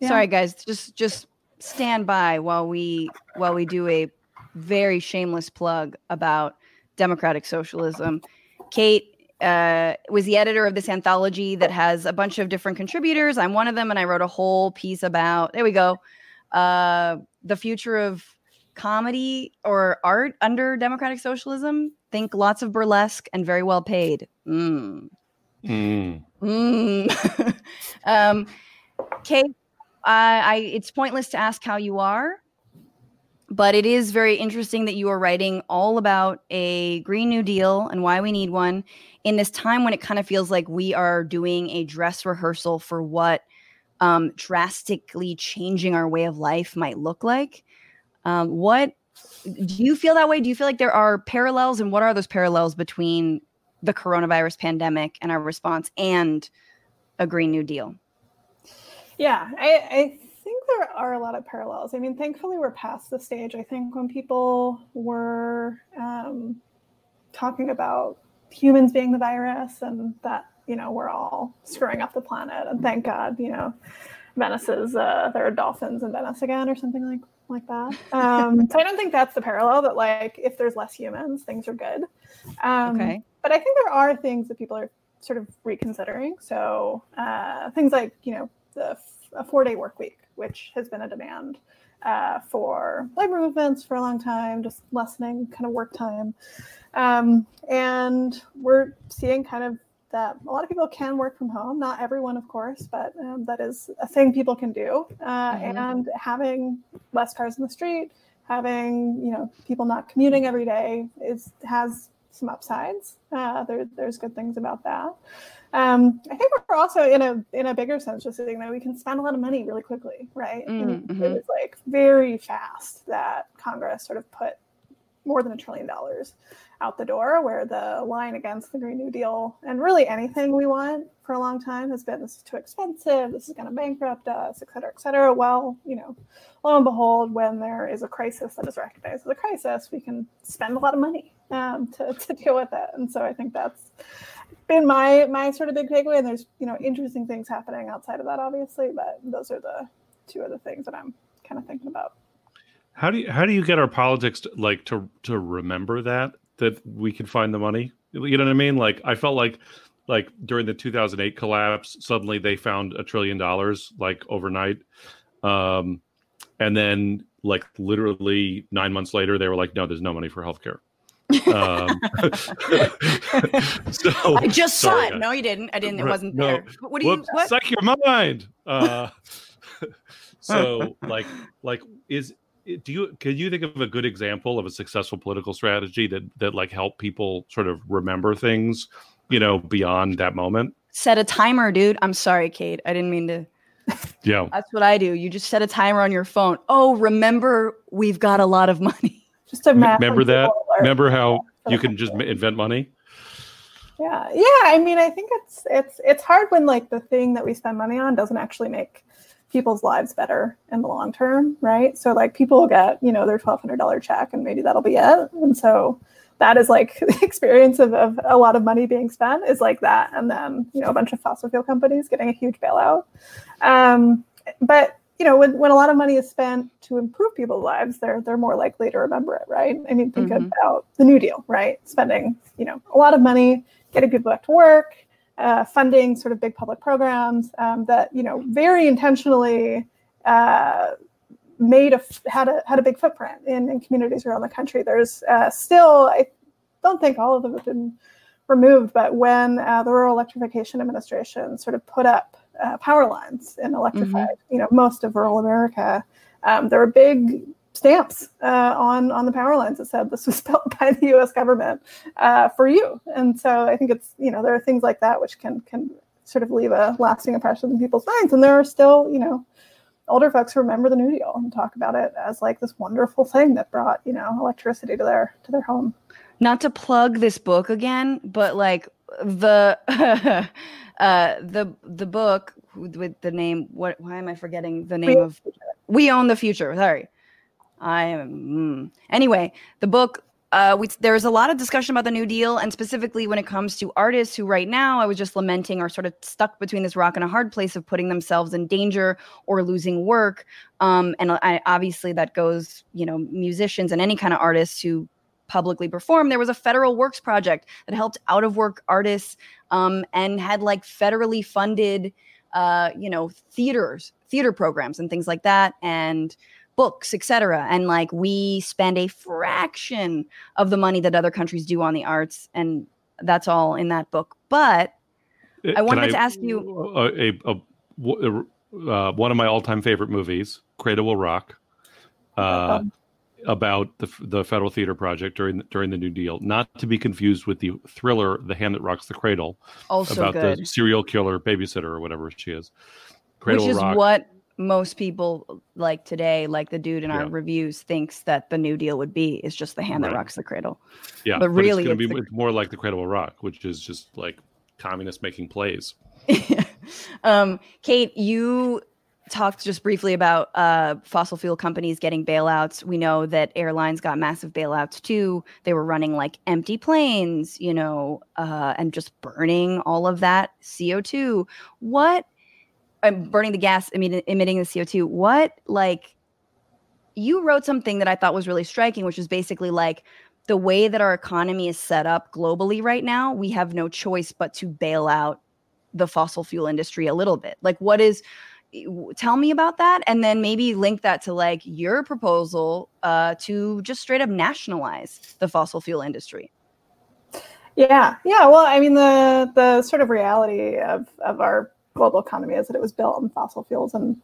Yeah. Sorry, guys. Just just stand by while we while we do a very shameless plug about democratic socialism. Kate uh, was the editor of this anthology that has a bunch of different contributors. I'm one of them, and I wrote a whole piece about. There we go. Uh, the future of comedy or art under democratic socialism. Think lots of burlesque and very well paid. Mm. Mm. Mm. um, Kate, I, I, it's pointless to ask how you are, but it is very interesting that you are writing all about a Green New Deal and why we need one in this time when it kind of feels like we are doing a dress rehearsal for what um, drastically changing our way of life might look like. Um, what do you feel that way? Do you feel like there are parallels, and what are those parallels between the coronavirus pandemic and our response and a Green New Deal? Yeah, I, I think there are a lot of parallels. I mean, thankfully, we're past the stage. I think when people were um, talking about humans being the virus and that you know we're all screwing up the planet, and thank God, you know, Venice is uh, there are dolphins in Venice again or something like like that. Um, so I don't think that's the parallel. That like if there's less humans, things are good. Um, okay. But I think there are things that people are sort of reconsidering. So uh, things like you know the a four day work week, which has been a demand uh, for labor movements for a long time, just lessening kind of work time. Um, and we're seeing kind of that a lot of people can work from home. Not everyone, of course, but um, that is a thing people can do. Uh, mm-hmm. And having less cars in the street, having you know people not commuting every day is has some upsides. Uh, there, there's good things about that. Um, I think we're also in a in a bigger sense just saying that we can spend a lot of money really quickly, right? Mm-hmm. It was like very fast that Congress sort of put more than a trillion dollars out the door, where the line against the Green New Deal and really anything we want for a long time has been this is too expensive, this is going to bankrupt us, et cetera, et cetera. Well, you know, lo and behold, when there is a crisis that is recognized as a crisis, we can spend a lot of money um, to, to deal with it. And so I think that's been my my sort of big takeaway. And there's you know interesting things happening outside of that, obviously, but those are the two other things that I'm kind of thinking about. How do you how do you get our politics to, like to to remember that that we can find the money? You know what I mean? Like I felt like like during the 2008 collapse, suddenly they found a trillion dollars like overnight, um, and then like literally nine months later, they were like, no, there's no money for healthcare. Um, so I just saw it. Guys. No, you didn't. I didn't. It wasn't no. there. What do you? Whoops, what? Suck your mind. Uh, so, like, like is do you can you think of a good example of a successful political strategy that that like help people sort of remember things, you know, beyond that moment? Set a timer, dude. I'm sorry, Kate. I didn't mean to. Yeah, that's what I do. You just set a timer on your phone. Oh, remember, we've got a lot of money. Just a remember that. Remember how you can just invent money. Yeah, yeah. I mean, I think it's it's it's hard when like the thing that we spend money on doesn't actually make people's lives better in the long term, right? So like people get you know their twelve hundred dollar check and maybe that'll be it, and so that is like the experience of, of a lot of money being spent is like that, and then you know a bunch of fossil fuel companies getting a huge bailout. Um, but you know, when, when a lot of money is spent to improve people's lives, they're they're more likely to remember it, right? I mean, think mm-hmm. about the New Deal, right? Spending, you know, a lot of money, getting people back to work, uh, funding sort of big public programs um, that, you know, very intentionally uh, made a had a had a big footprint in, in communities around the country. There's uh, still, I don't think all of them have been removed, but when uh, the Rural Electrification Administration sort of put up uh, power lines and electrified, mm-hmm. you know, most of rural America. Um, there were big stamps uh, on on the power lines that said this was built by the U.S. government uh, for you. And so I think it's you know there are things like that which can can sort of leave a lasting impression in people's minds. And there are still you know older folks who remember the New Deal and talk about it as like this wonderful thing that brought you know electricity to their to their home. Not to plug this book again, but like the uh the the book with the name what why am i forgetting the name we of we own the future sorry i am mm. anyway the book uh, we, there's a lot of discussion about the New Deal, and specifically when it comes to artists who, right now, I was just lamenting, are sort of stuck between this rock and a hard place of putting themselves in danger or losing work. Um, and I, obviously, that goes, you know, musicians and any kind of artists who publicly perform. There was a federal works project that helped out of work artists um, and had like federally funded uh, you know, theaters, theater programs, and things like that, and books, etc. And like we spend a fraction of the money that other countries do on the arts, and that's all in that book. But Uh, I wanted to ask you. uh, a, a, a, uh, one of my all-time favorite movies, Cradle Will Rock, uh, Um, about the the Federal Theater Project during during the New Deal, not to be confused with the thriller "The Hand That Rocks the Cradle" Also about good, the serial killer babysitter or whatever she is. Cradle which is Rock. what most people like today, like the dude in our reviews, thinks that the New Deal would be is just the hand that rocks the cradle. yeah, but really it's, it's be the- it's more like the Cradle Rock, which is just like communists making plays. um, Kate, you talked just briefly about uh, fossil fuel companies getting bailouts. We know that airlines got massive bailouts too. They were running like empty planes, you know, uh, and just burning all of that CO2. What, I'm burning the gas, I mean, emitting the CO2. What, like, you wrote something that I thought was really striking, which is basically like, the way that our economy is set up globally right now, we have no choice but to bail out the fossil fuel industry a little bit. Like, what is, tell me about that, and then maybe link that to like your proposal uh, to just straight up nationalize the fossil fuel industry. Yeah, yeah. Well, I mean, the the sort of reality of of our global economy is that it was built on fossil fuels and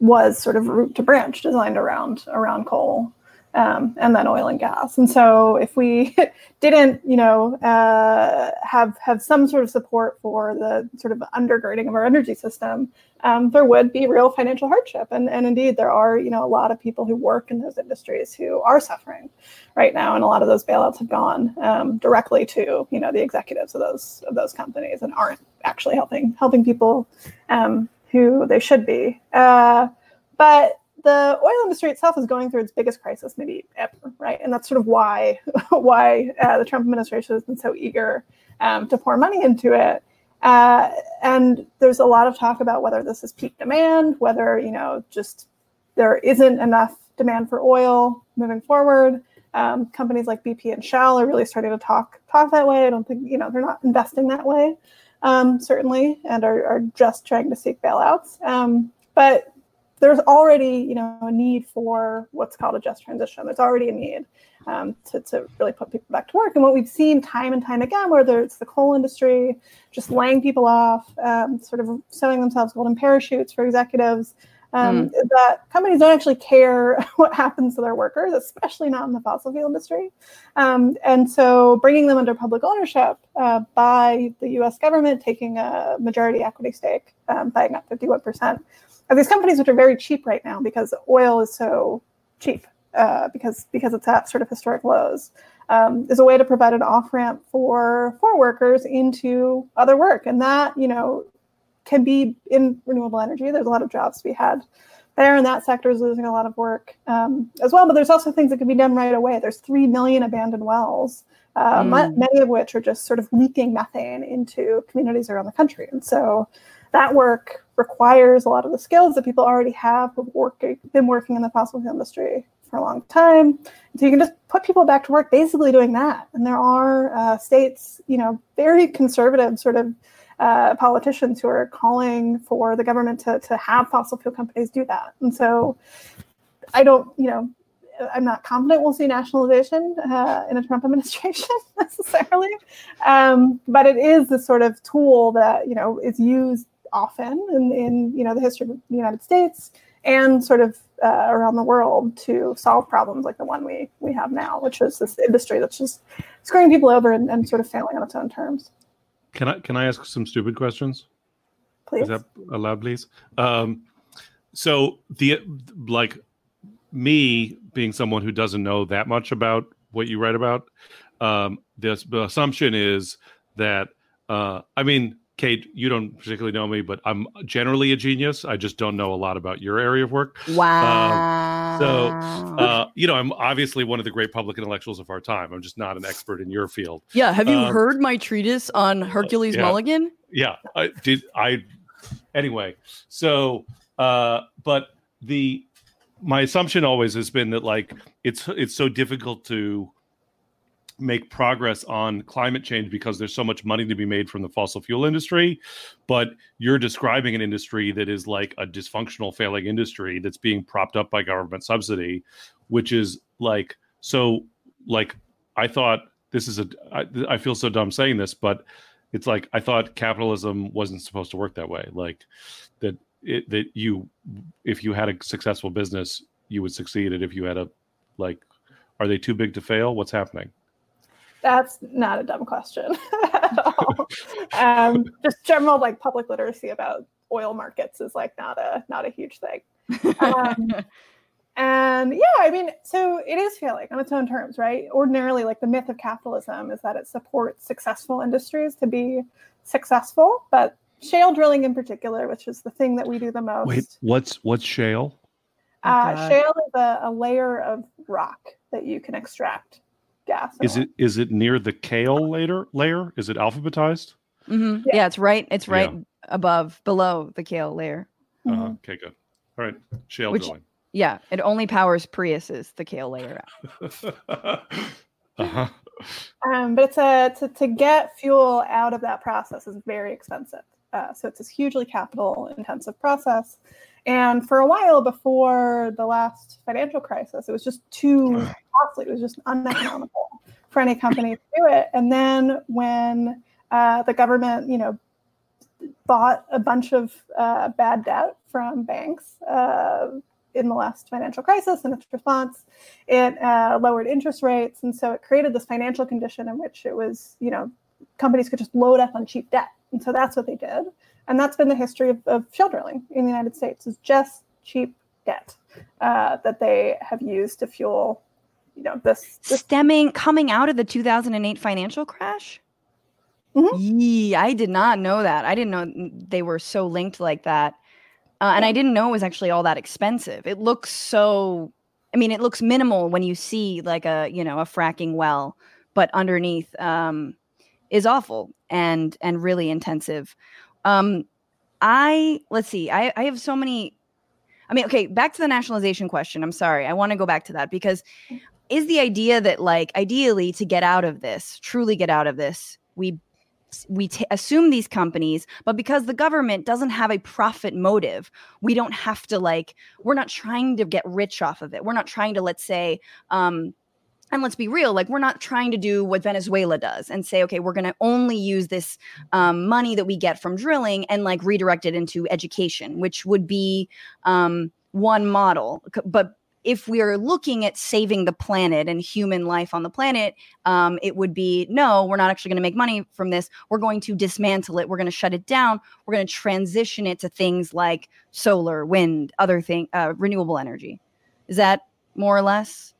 was sort of root to branch designed around around coal um, and then oil and gas. And so, if we didn't, you know, uh, have have some sort of support for the sort of undergirding of our energy system, um, there would be real financial hardship. And and indeed, there are, you know, a lot of people who work in those industries who are suffering right now, and a lot of those bailouts have gone um, directly to, you know, the executives of those of those companies and aren't actually helping helping people um, who they should be. Uh, but the oil industry itself is going through its biggest crisis maybe ever, right? And that's sort of why why uh, the Trump administration has been so eager um, to pour money into it. Uh, and there's a lot of talk about whether this is peak demand, whether you know just there isn't enough demand for oil moving forward. Um, companies like BP and Shell are really starting to talk talk that way. I don't think you know they're not investing that way, um, certainly, and are, are just trying to seek bailouts. Um, but there's already you know a need for what's called a just transition. There's already a need um, to, to really put people back to work. And what we've seen time and time again, whether it's the coal industry just laying people off, um, sort of sewing themselves golden parachutes for executives, um, is that companies don't actually care what happens to their workers, especially not in the fossil fuel industry. Um, and so bringing them under public ownership uh, by the US government taking a majority equity stake, um, buying up 51% of these companies, which are very cheap right now because oil is so cheap uh, because because it's at sort of historic lows, um, is a way to provide an off ramp for for workers into other work, and that you know can be in renewable energy. There's a lot of jobs to be had there, and that sector is losing a lot of work um, as well. But there's also things that can be done right away. There's three million abandoned wells. Uh, Mm. Many of which are just sort of leaking methane into communities around the country, and so that work requires a lot of the skills that people already have who've working, been working in the fossil fuel industry for a long time. So you can just put people back to work basically doing that. And there are uh, states, you know, very conservative sort of uh, politicians who are calling for the government to, to have fossil fuel companies do that. And so I don't, you know, I'm not confident we'll see nationalization uh, in a Trump administration necessarily, um, but it is the sort of tool that you know is used often in, in you know the history of the United States and sort of uh, around the world to solve problems like the one we we have now, which is this industry that's just screwing people over and, and sort of failing on its own terms. Can I can I ask some stupid questions? Please. Is that allowed, please? Um, so the like me being someone who doesn't know that much about what you write about, um, the, the assumption is that uh, I mean, Kate, you don't particularly know me, but I'm generally a genius. I just don't know a lot about your area of work. Wow. so, Uh, you know, I'm obviously one of the great public intellectuals of our time. I'm just not an expert in your field. yeah, have you um, heard my treatise on Hercules yeah. Mulligan? yeah i did i anyway so uh but the my assumption always has been that like it's it's so difficult to make progress on climate change because there's so much money to be made from the fossil fuel industry. But you're describing an industry that is like a dysfunctional failing industry that's being propped up by government subsidy which is like so like i thought this is a I, I feel so dumb saying this but it's like i thought capitalism wasn't supposed to work that way. Like that it that you if you had a successful business you would succeed. And if you had a like are they too big to fail? What's happening That's not a dumb question at all. um, just general like public literacy about oil markets is like not a not a huge thing. Um, and yeah, I mean, so it is failing on its own terms, right? Ordinarily, like the myth of capitalism is that it supports successful industries to be successful, but shale drilling in particular, which is the thing that we do the most. wait what's what's shale uh, shale is a, a layer of rock that you can extract gas. is it is it near the kale later layer is it alphabetized Mhm. Yeah. Yeah. it's right. It's Yeah. right above, below the kale layer. Uh-huh. okay good all right shale Which- drilling Yeah, it only powers Priuses, the kale layer. uh-huh Um, but it's a to, to get fuel out of that process is very expensive. Uh, so it's this hugely capital intensive process. And for a while before the last financial crisis, it was just too costly. It was just uneconomical for any company to do it. And then when uh, the government, you know, bought a bunch of uh, bad debt from banks uh, in the last financial crisis and its response, it uh, lowered interest rates, and so it created this financial condition in which it was, you know, companies could just load up on cheap debt, and so that's what they did, and that's been the history of, of shale drilling in the United States is just cheap debt uh, that they have used to fuel, you know, this. this Stemming coming out of the 2008 financial crash. Mhm. Yee, I did not know that. I didn't know they were so linked like that. Uh, and I didn't know it was actually all that expensive. It looks so I mean, it looks minimal when you see like a, you know, a fracking well, but underneath um is awful and and really intensive. Um I let's see. I I have so many I mean, okay, back to the nationalization question. I'm sorry. I want to go back to that because is the idea that like ideally to get out of this, truly get out of this, we we t- assume these companies, but because the government doesn't have a profit motive, we don't have to like we're not trying to get rich off of it. We're not trying to let's say um and let's be real, like we're not trying to do what Venezuela does and say, okay, we're going to only use this um, money that we get from drilling and like redirect it into education, which would be um, one model. But if we are looking at saving the planet and human life on the planet, um, it would be no, we're not actually going to make money from this. We're going to dismantle it. We're going to shut it down. We're going to transition it to things like solar, wind, other thing, uh, renewable energy. Is that more or less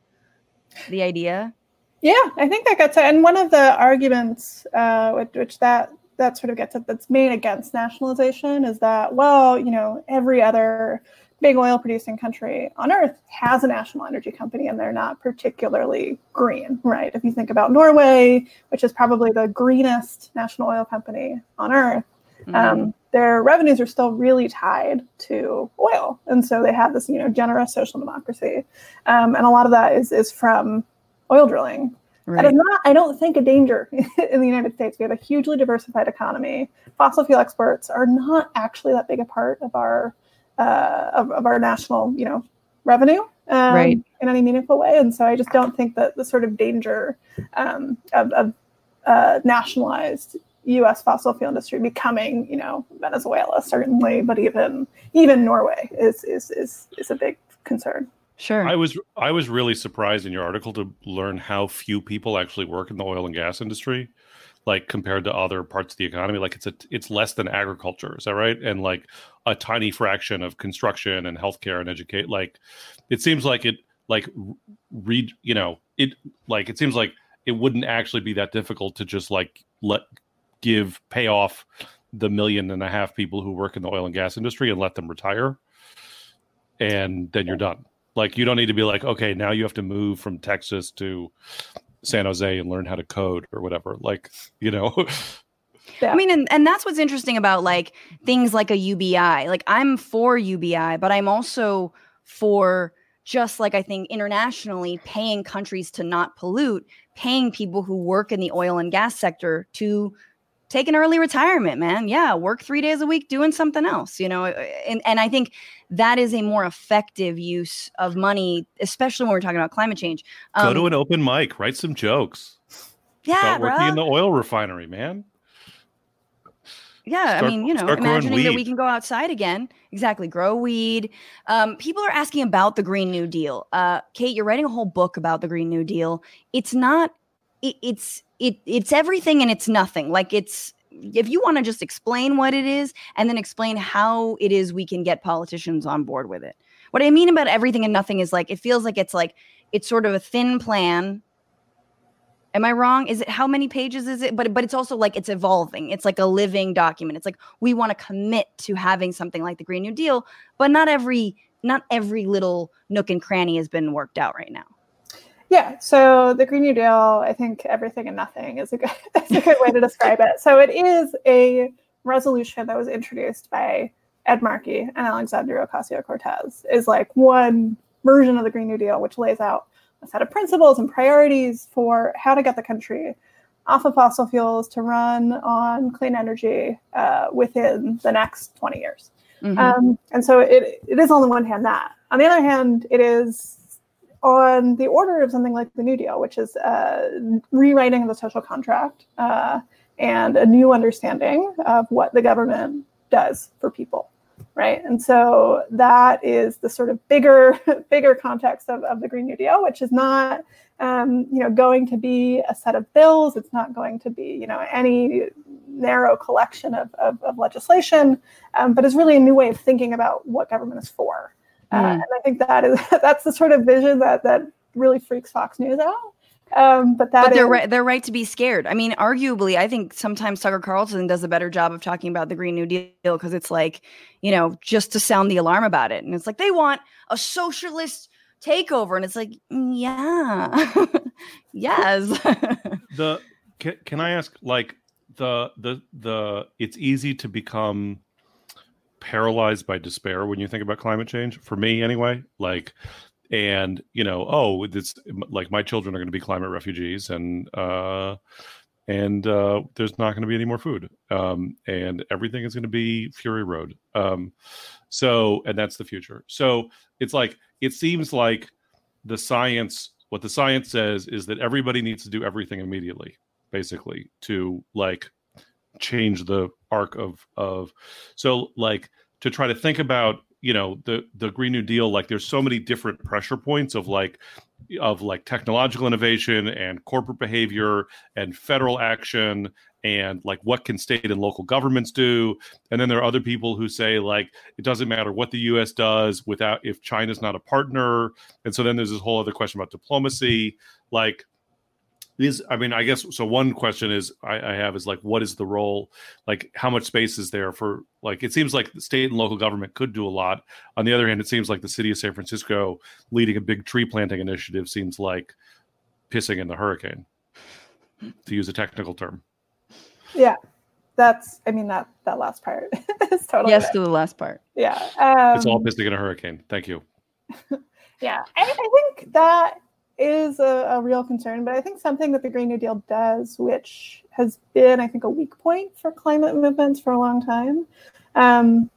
the idea? Yeah, I think that gets it. And one of the arguments, uh, which, which that that sort of gets at that's made against nationalization is that well, you know, every other big oil producing country on earth has a national energy company and they're not particularly green, right? If you think about Norway, which is probably the greenest national oil company on earth, Mm-hmm. um, their revenues are still really tied to oil, and so they have this, you know, generous social democracy, um, and a lot of that is is from oil drilling. That is right. not, I don't think, a danger in the United States. We have a hugely diversified economy. Fossil fuel exports are not actually that big a part of our uh, of, of our national, you know, revenue um, Right. in any meaningful way. And so I just don't think that the sort of danger um, of, of uh, nationalized U.S. fossil fuel industry becoming, you know, Venezuela certainly, but even even Norway is is is is a big concern. Sure. I was I was really surprised in your article to learn how few people actually work in the oil and gas industry, like compared to other parts of the economy. Like it's a it's less than agriculture, is that right? And like a tiny fraction of construction and healthcare and educate. Like it seems like it like read you know it like it seems like it wouldn't actually be that difficult to just like let give pay off the million and a half people who work in the oil and gas industry and let them retire and then you're done. Like you don't need to be like okay now you have to move from texas to san jose and learn how to code or whatever. Like you know? I mean, and, and that's what's interesting about like things like a UBI. Like I'm for UBI, but I'm also for just like I think internationally, paying countries to not pollute, paying people who work in the oil and gas sector to take an early retirement, man. Yeah, work three days a week doing something else, you know. And and I think that is a more effective use of money, especially when we're talking about climate change. Um, Go to an open mic, write some jokes. Yeah, Start working bruh. in the oil refinery, man. Yeah, start, I mean, you know, imagining that we can go outside again. Exactly, grow weed. Um, people are asking about the Green New Deal. Uh, Kate, you're writing a whole book about the Green New Deal. It's not. It, it's it. It's everything and it's nothing. Like it's. If you want to just explain what it is and then explain how it is we can get politicians on board with it. What I mean about everything and nothing is like it feels like it's like it's sort of a thin plan Am I wrong? Is it how many pages is it? But but it's also like it's evolving. It's like a living document. It's like we want to commit to having something like the Green New Deal, but not every not every little nook and cranny has been worked out right now. Yeah, so the Green New Deal, I think everything and nothing is a good, is a good way to describe it. So it is a resolution that was introduced by Ed Markey and Alexandria Ocasio Cortez. Is like one version of the Green New Deal, which lays out a set of principles and priorities for how to get the country off of fossil fuels to run on clean energy uh, within the next 20 years. Mm-hmm. Um, and so it, it is on the one hand that. On the other hand, it is on the order of something like the New Deal, which is uh, rewriting the social contract uh, and a new understanding of what the government does for people right? And so that is the sort of bigger, bigger context of, of the Green New Deal, which is not, um, you know, going to be a set of bills. It's not going to be, you know, any narrow collection of, of, of legislation, um, but is really a new way of thinking about what government is for. Uh, mm. and I think that is that's the sort of vision that that really freaks Fox News out. Um, but that but they're is, right. They're right to be scared. I mean, arguably, I think sometimes Tucker Carlson does a better job of talking about the Green New Deal because it's like, you know, just to sound the alarm about it, and it's like they want a socialist takeover, and it's like, yeah, yes. the can, can I ask like the the the it's easy to become paralyzed by despair when you think about climate change for me anyway like and you know oh it's like my children are going to be climate refugees and uh and uh there's not going to be any more food um and everything is going to be fury road um so and that's the future. So it's like it seems like the science what the science says is that everybody needs to do everything immediately basically to like change the arc of of so like to try to think about you know the the green new deal like there's so many different pressure points of like of like technological innovation and corporate behavior and federal action and like what can state and local governments do. And then there are other people who say like it doesn't matter what the US does without if China's not a partner. And so then there's this whole other question about diplomacy. Like is i mean i guess so one question is I, I, have is like what is the role? Like how much space is there for like it seems like the state and local government could do a lot. On the other hand it seems like the city of san francisco leading a big tree planting initiative seems like pissing in the hurricane to use a technical term. Yeah that's i mean that that last part is totally yes right. to the last part. Yeah um, it's all pissing in a hurricane. Thank you. Yeah I, I think that is a, a, real concern, but I think something that the Green New Deal does, which has been, I think, a weak point for climate movements for a long time, um,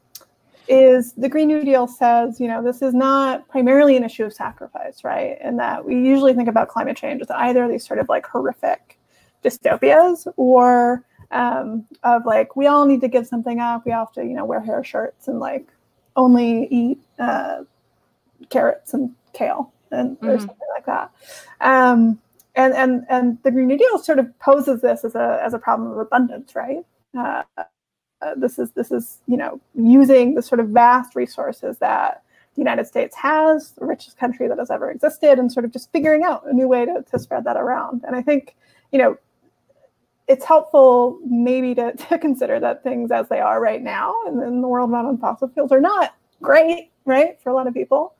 is the Green New Deal says, you know, this is not primarily an issue of sacrifice, right? And that we usually think about climate change as either these sort of like horrific dystopias or um, of like, we all need to give something up. We have to, you know, wear hair shirts and like only eat uh, carrots and kale and mm-hmm. or something like that. Um, and and and the Green New Deal sort of poses this as a as a problem of abundance, right? Uh, uh, this is this is you know using the sort of vast resources that the United States has, the richest country that has ever existed, and sort of just figuring out a new way to, to spread that around. And I think you know it's helpful maybe to, to consider that things as they are right now and in the world not on fossil fuels are not great, right, for a lot of people.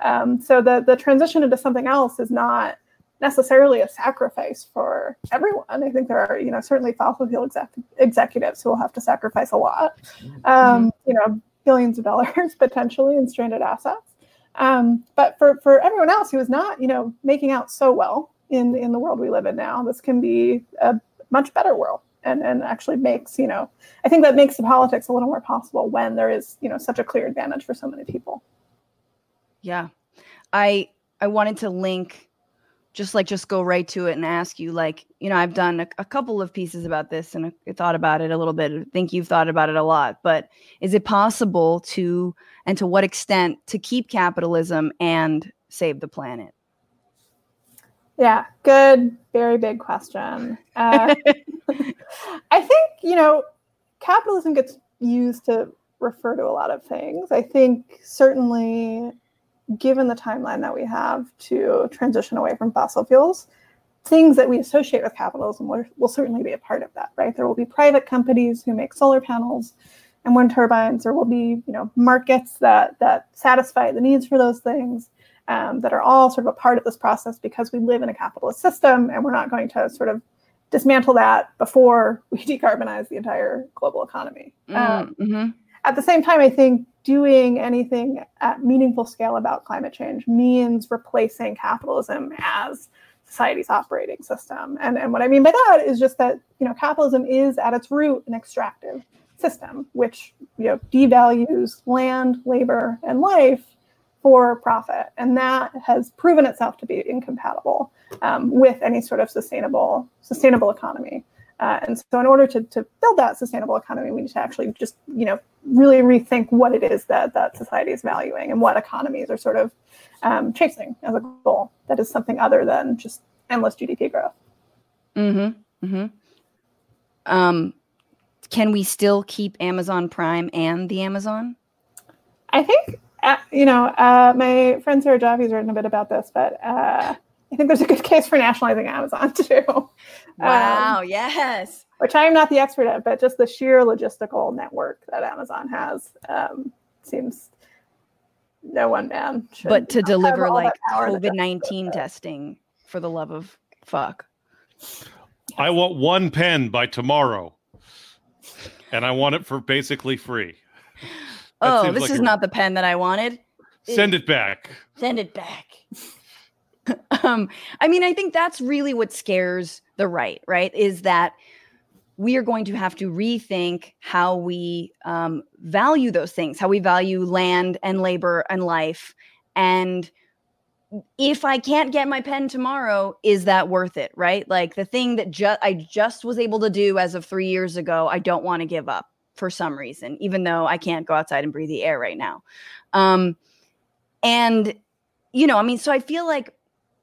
Um, so the the transition into something else is not necessarily a sacrifice for everyone. I think there are, you know, certainly fossil fuel exec- executives who will have to sacrifice a lot, um, mm-hmm. you know, billions of dollars potentially in stranded assets. Um, but for, for everyone else who is not, you know, making out so well in, in the world we live in now, this can be a much better world and, and actually makes, you know, I think that makes the politics a little more possible when there is, you know, such a clear advantage for so many people. Yeah. I I wanted to link just like just go right to it and ask you like you know i've done a, a couple of pieces about this and I thought about it a little bit I think you've thought about it a lot but is it possible to and to what extent to keep capitalism and save the planet? Yeah good very big question. Uh, i think you know capitalism gets used to refer to a lot of things. I think certainly given the timeline that we have to transition away from fossil fuels, things that we associate with capitalism will, will certainly be a part of that, right? There will be private companies who make solar panels and wind turbines. There will be, you know, markets that that satisfy the needs for those things. Um, that are all sort of a part of this process because we live in a capitalist system and we're not going to sort of dismantle that before we decarbonize the entire global economy. Um, mm-hmm. At the same time, I think doing anything at meaningful scale about climate change means replacing capitalism as society's operating system. And, and what I mean by that is just that you know capitalism is at its root an extractive system, which you know devalues land, labor, and life for profit, and that has proven itself to be incompatible um, with any sort of sustainable sustainable economy. Uh, and so, in order to, to build that sustainable economy, we need to actually just, you know, really rethink what it is that that society is valuing and what economies are sort of um, chasing as a goal. That is something other than just endless GDP growth. Mm-hmm. Mm-hmm. Um, can we still keep Amazon Prime and the Amazon? I think uh, you know uh, my friend Sarah Jaffe has written a bit about this, but uh, I think there's a good case for nationalizing Amazon too. Wow, um, yes. Which I am not the expert at, but just the sheer logistical network that Amazon has um, seems no one man. But to deliver like COVID 19 testing for the love of fuck. I want one pen by tomorrow. And I want it for basically free. That oh, this like is a... not the pen that I wanted. Send it back. Send it back. um, I mean, I think that's really what scares the right, right? Is that we are going to have to rethink how we um, value those things, how we value land and labor and life. And if I can't get my pen tomorrow, is that worth it? Right? Like the thing that just I just was able to do as of three years ago, I don't want to give up for some reason, even though I can't go outside and breathe the air right now. Um, and you know, I mean, so I feel like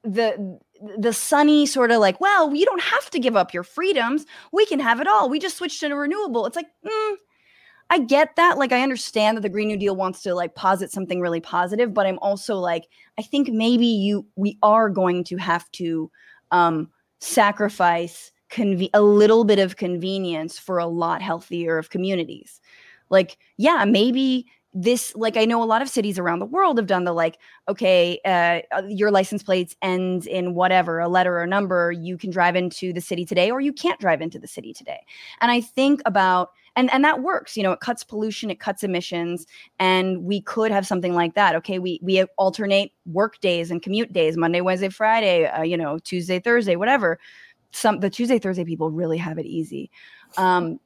the the sunny sort of like, well, you don't have to give up your freedoms. We can have it all. We just switched to renewable. It's like, mm, I get that. Like, I understand that the Green New Deal wants to like posit something really positive, but I'm also like, I think maybe you we are going to have to um, sacrifice conve- a little bit of convenience for a lot healthier of communities. Like, yeah, maybe this like i know a lot of cities around the world have done the like okay uh, uh, your license plates ends in whatever a letter or number you can drive into the city today or you can't drive into the city today. And i think about and and that works you know it cuts pollution it cuts emissions and we could have something like that okay? We we alternate work days and commute days monday wednesday friday uh, you know tuesday thursday whatever. Some the tuesday thursday people really have it easy. Um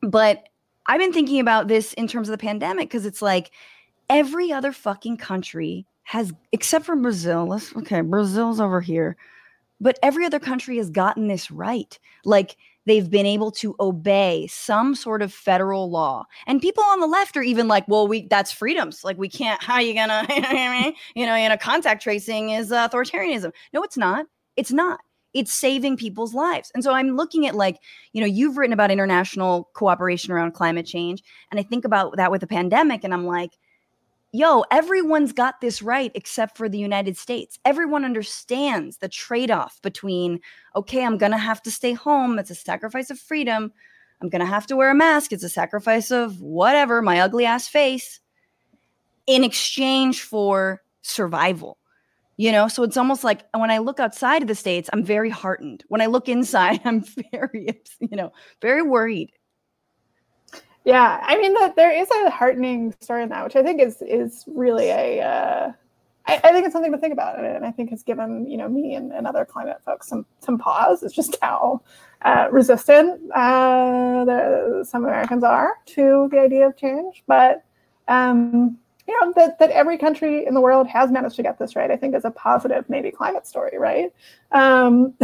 but I've been thinking about this in terms of the pandemic because it's like every other fucking country has, except for Brazil. Let's, okay, Brazil's over here, but every other country has gotten this right. Like they've been able to obey some sort of federal law. And people on the left are even like, well, we that's freedoms. Like we can't, how are you gonna, you know, you know, contact tracing is authoritarianism. No, it's not. It's not it's saving people's lives. And so I'm looking at like, you know, you've written about international cooperation around climate change. And I think about that with the pandemic and I'm like, yo, everyone's got this right except for the United States. Everyone understands the trade off between, okay, I'm going to have to stay home. It's a sacrifice of freedom. I'm going to have to wear a mask. It's a sacrifice of whatever, my ugly ass face, in exchange for survival you know so it's almost like when i look outside of the states i'm very heartened when i look inside i'm very you know very worried yeah i mean that there is a heartening story in that which i think is is really a uh, I, I, think it's something to think about, and I think has given you know me and, and other climate folks some some pause. It's just how uh, resistant uh, the, some Americans are to the idea of change, but um, you know that, that every country in the world has managed to get this right i think is a positive maybe climate story right? Um,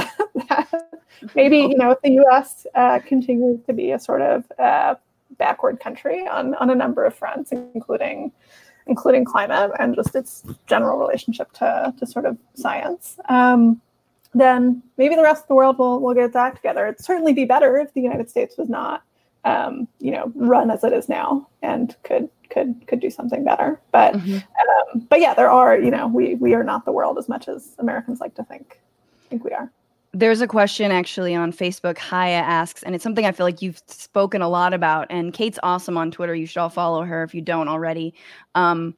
maybe you know the us uh, continues to be a sort of uh, backward country on, on a number of fronts including including climate and just its general relationship to, to sort of science. Um, then maybe the rest of the world will, will get its act together. It'd certainly be better if the united states was not um, you know run as it is now and could could could do something better. But mm-hmm. um, but yeah, there are you know we we are not the world as much as Americans like to think think we are. There's a question actually on Facebook. Haya asks, and it's something I feel like you've spoken a lot about. And Kate's awesome on Twitter. You should all follow her if you don't already, um,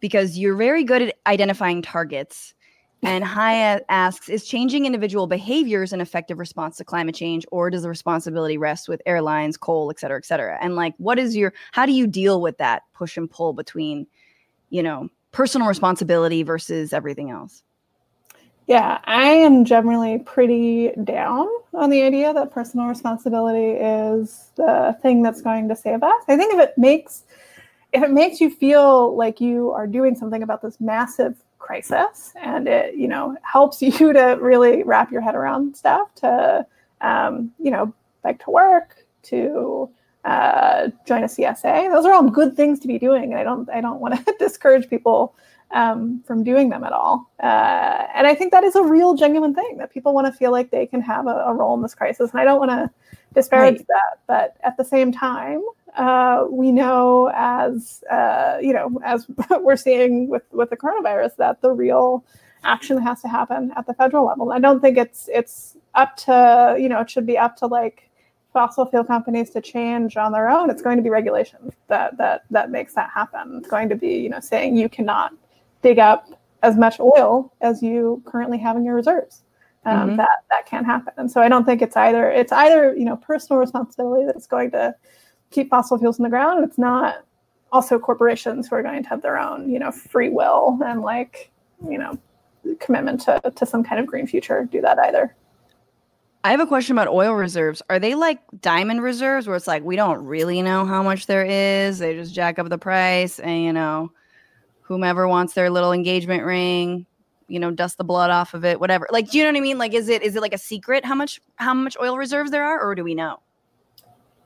because you're very good at identifying targets and Haya asks Is changing individual behaviors an effective response to climate change, or does the responsibility rest with airlines, coal, et cetera, et cetera? And like, what is your, how do you deal with that push and pull between, you know, personal responsibility versus everything else? Yeah, I am generally pretty down on the idea that personal responsibility is the thing that's going to save us. I think if it makes, if it makes you feel like you are doing something about this massive crisis and it you know helps you to really wrap your head around stuff to um, you know bike to work to uh, join a csa those are all good things to be doing and i don't i don't want to discourage people um, from doing them at all uh, and i think that is a real genuine thing that people want to feel like they can have a, a role in this crisis and i don't want to disparage right. that but at the same time uh, we know as uh, you know as we're seeing with with the coronavirus that the real action has to happen at the federal level. I don't think it's it's up to you know it should be up to like fossil fuel companies to change on their own. It's going to be regulation that that that makes that happen. It's going to be you know saying you cannot dig up as much oil as you currently have in your reserves. Um, mm-hmm. That that can't happen. And so I don't think it's either it's either you know personal responsibility that's going to keep fossil fuels in the ground. It's not also corporations who are going to have their own, you know, free will and like, you know, commitment to, to some kind of green future do that either. I have a question about oil reserves. Are they like diamond reserves where it's like we don't really know how much there is? They just jack up the price and you know, whomever wants their little engagement ring, you know, dust the blood off of it, whatever. Like, do you know what I mean? Like, is it is it like a secret how much how much oil reserves there are, or do we know?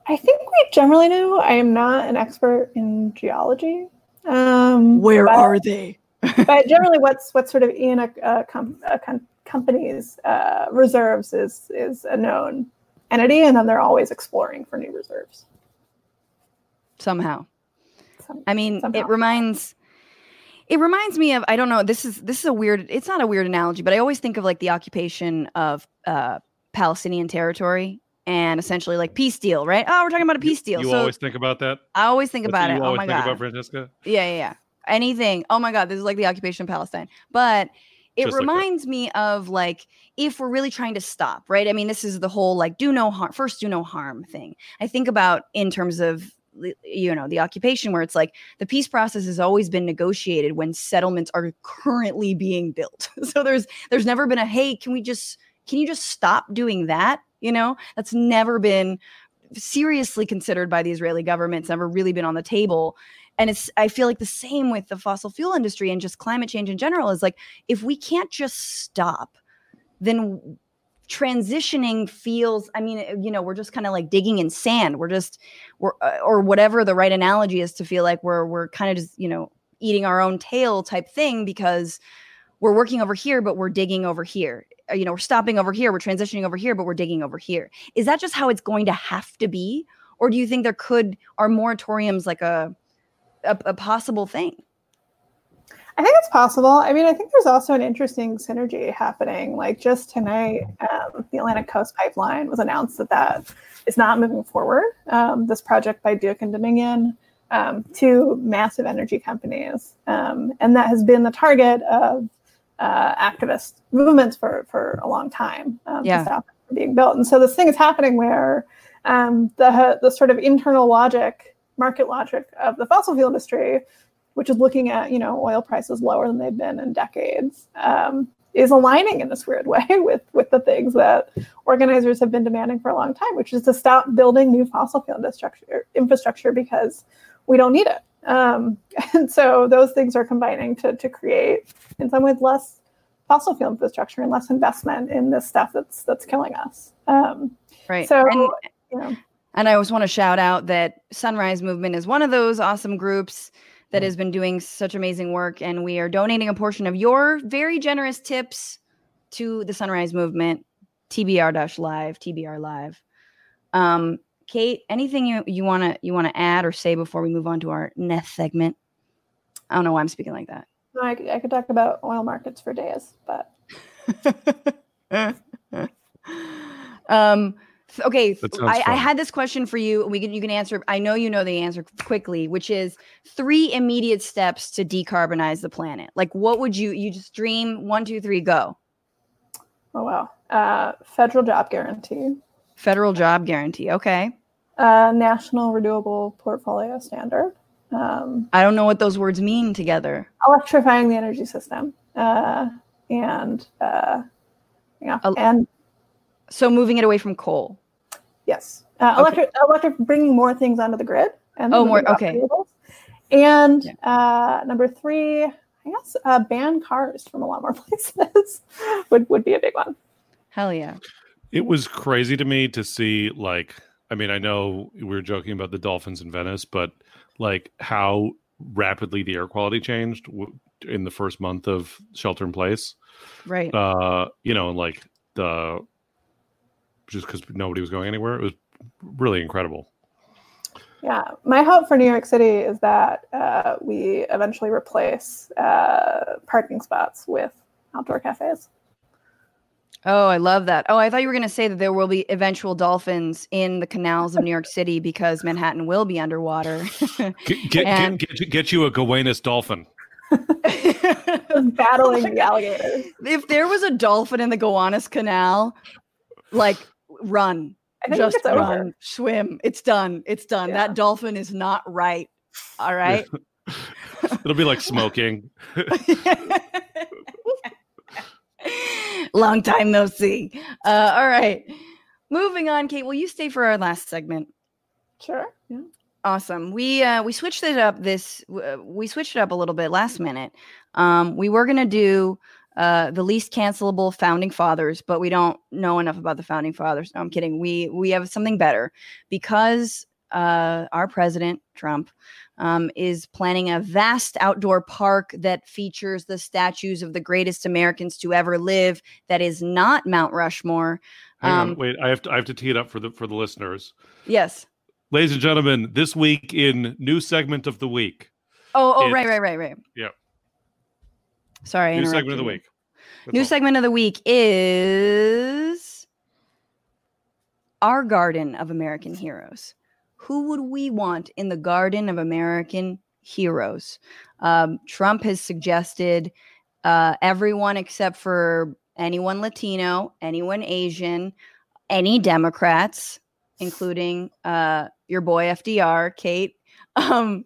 I think we generally know. I am not an expert in geology. Um, Where but, are they? but generally, what's what's sort of in a, a, com- a com- company's uh, reserves is is a known entity, and then they're always exploring for new reserves. Somehow, Some, I mean, somehow. it reminds it reminds me of I don't know. This is this is a weird. It's not a weird analogy, but I always think of like the occupation of uh, Palestinian territory and essentially like peace deal, right? Oh, we're talking about a peace deal. You, so always think about that. I always think That's about it. oh my god, about Francesca. Yeah, yeah, yeah. Anything. Oh my god, this is like the occupation of Palestine. But it Just reminds like me of like if we're really trying to stop, right? I mean, this is the whole like do no harm, first do no harm thing. I think about in terms of you know the occupation where it's like the peace process has always been negotiated when settlements are currently being built so there's there's never been a hey can we just can you just stop doing that you know, that's never been seriously considered by the Israeli government. It's never really been on the table. And it's, I feel like the same with the fossil fuel industry and just climate change in general is like, if we can't just stop, then transitioning feels i mean you know we're just kind of like digging in sand we're just we're uh, or whatever the right analogy is to feel like we're we're kind of just you know eating our own tail type thing because we're working over here but we're digging over here uh, you know, we're stopping over here, we're transitioning over here, but we're digging over here. Is that just how it's going to have to be? Or do you think there could are moratoriums like a a, a possible thing? I think it's possible. I mean, I think there's also an interesting synergy happening. Like just tonight, um, the Atlantic Coast Pipeline was announced that that is not moving forward. Um, this project by Duke and Dominion, um, two massive energy companies, um, and that has been the target of uh, activist movements for for a long time um, yeah. to stop being built. And so this thing is happening where um, the the sort of internal logic, market logic of the fossil fuel industry which is looking at you know oil prices lower than they've been in decades, um, is aligning in this weird way with with the things that organizers have been demanding for a long time, which is to stop building new fossil fuel infrastructure infrastructure because we don't need it. Um, and so those things are combining to to create, in some ways, less fossil fuel infrastructure and less investment in this stuff that's that's killing us. Um, right. So. And- you know, And I always want to shout out that Sunrise Movement is one of those awesome groups that has been doing such amazing work. And we are donating a portion of your very generous tips to the Sunrise Movement, TBR live, TBR live. Um, Kate, anything you, you wanna you wanna add or say before we move on to our next segment? I don't know why I'm speaking like that. I, I could talk about oil markets for days, but um okay That sounds I, I had this question for you we can you can answer i know you know the answer quickly which is three immediate steps to decarbonize the planet like what would you you just dream one two three go oh wow. Uh, federal job guarantee, federal job guarantee okay uh, national renewable portfolio standard, um, i don't know what those words mean together electrifying the energy system, uh, and uh, yeah, El- and so moving it away from coal yes, uh, Okay. electric, electric, bringing more things onto the grid. And Oh, more- okay. renewables. And Yeah. uh, number three, I guess, uh, ban cars from a lot more places would would be a big one. hell yeah It was crazy to me to see like I mean I know we were joking about the dolphins in Venice, but like how rapidly the air quality changed w- in the first month of shelter in place. right Uh, you know, and like the just because nobody was going anywhere, it was really incredible. Yeah, my hope for New York City is that uh, we eventually replace uh, parking spots with outdoor cafes. Oh, I love that. Oh, I thought you were going to say that there will be eventual dolphins in the canals of New York City because Manhattan will be underwater. Get get, And- get, get, get you a Gowanus dolphin. battling the alligators. if there was a dolphin in the Gowanus Canal, like run, just it's over. run, swim. It's done. It's done. Yeah. That dolphin is not right. All right. It'll be like smoking. Long time no see. Uh, all right. Moving on, Kate. Will you stay for our last segment? Sure. Yeah. Awesome. We uh, we switched it up this. Uh, we switched it up a little bit last minute. Um, we were gonna do uh, the least cancelable founding fathers, but we don't know enough about the founding fathers. No, I'm kidding. We we have something better because uh, our president Trump um, is planning a vast outdoor park that features the statues of the greatest Americans to ever live. That is not Mount Rushmore. Hang Um, on, wait. I have to I have to tee it up for the for the listeners. Yes. Ladies and gentlemen, this week in new segment of the week. Oh, oh, right, right, right, right. Yep. Sorry. New segment of the week. That's New all. segment of the week is our garden of American heroes. Who would we want in the garden of American heroes? Um, Trump has suggested uh, everyone except for anyone Latino, anyone Asian, any Democrats, including uh, your boy FDR, Kate. Um,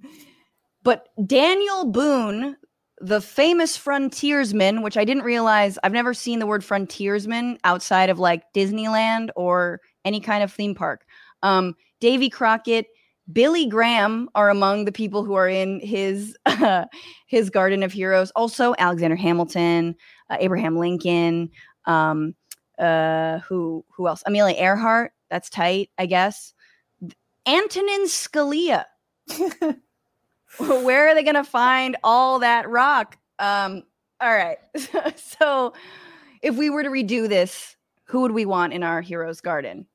but Daniel Boone, the famous frontiersman, which I didn't realize, I've never seen the word frontiersman outside of like Disneyland or any kind of theme park. Um, Davy Crockett, Billy Graham are among the people who are in his his Garden of Heroes. Also, Alexander Hamilton, uh, Abraham Lincoln, um, uh, who who else? Amelia Earhart. That's tight, I guess. Antonin Scalia. Where are they going to find all that rock? Um, all right. so, if we were to redo this, who would we want in our heroes' garden?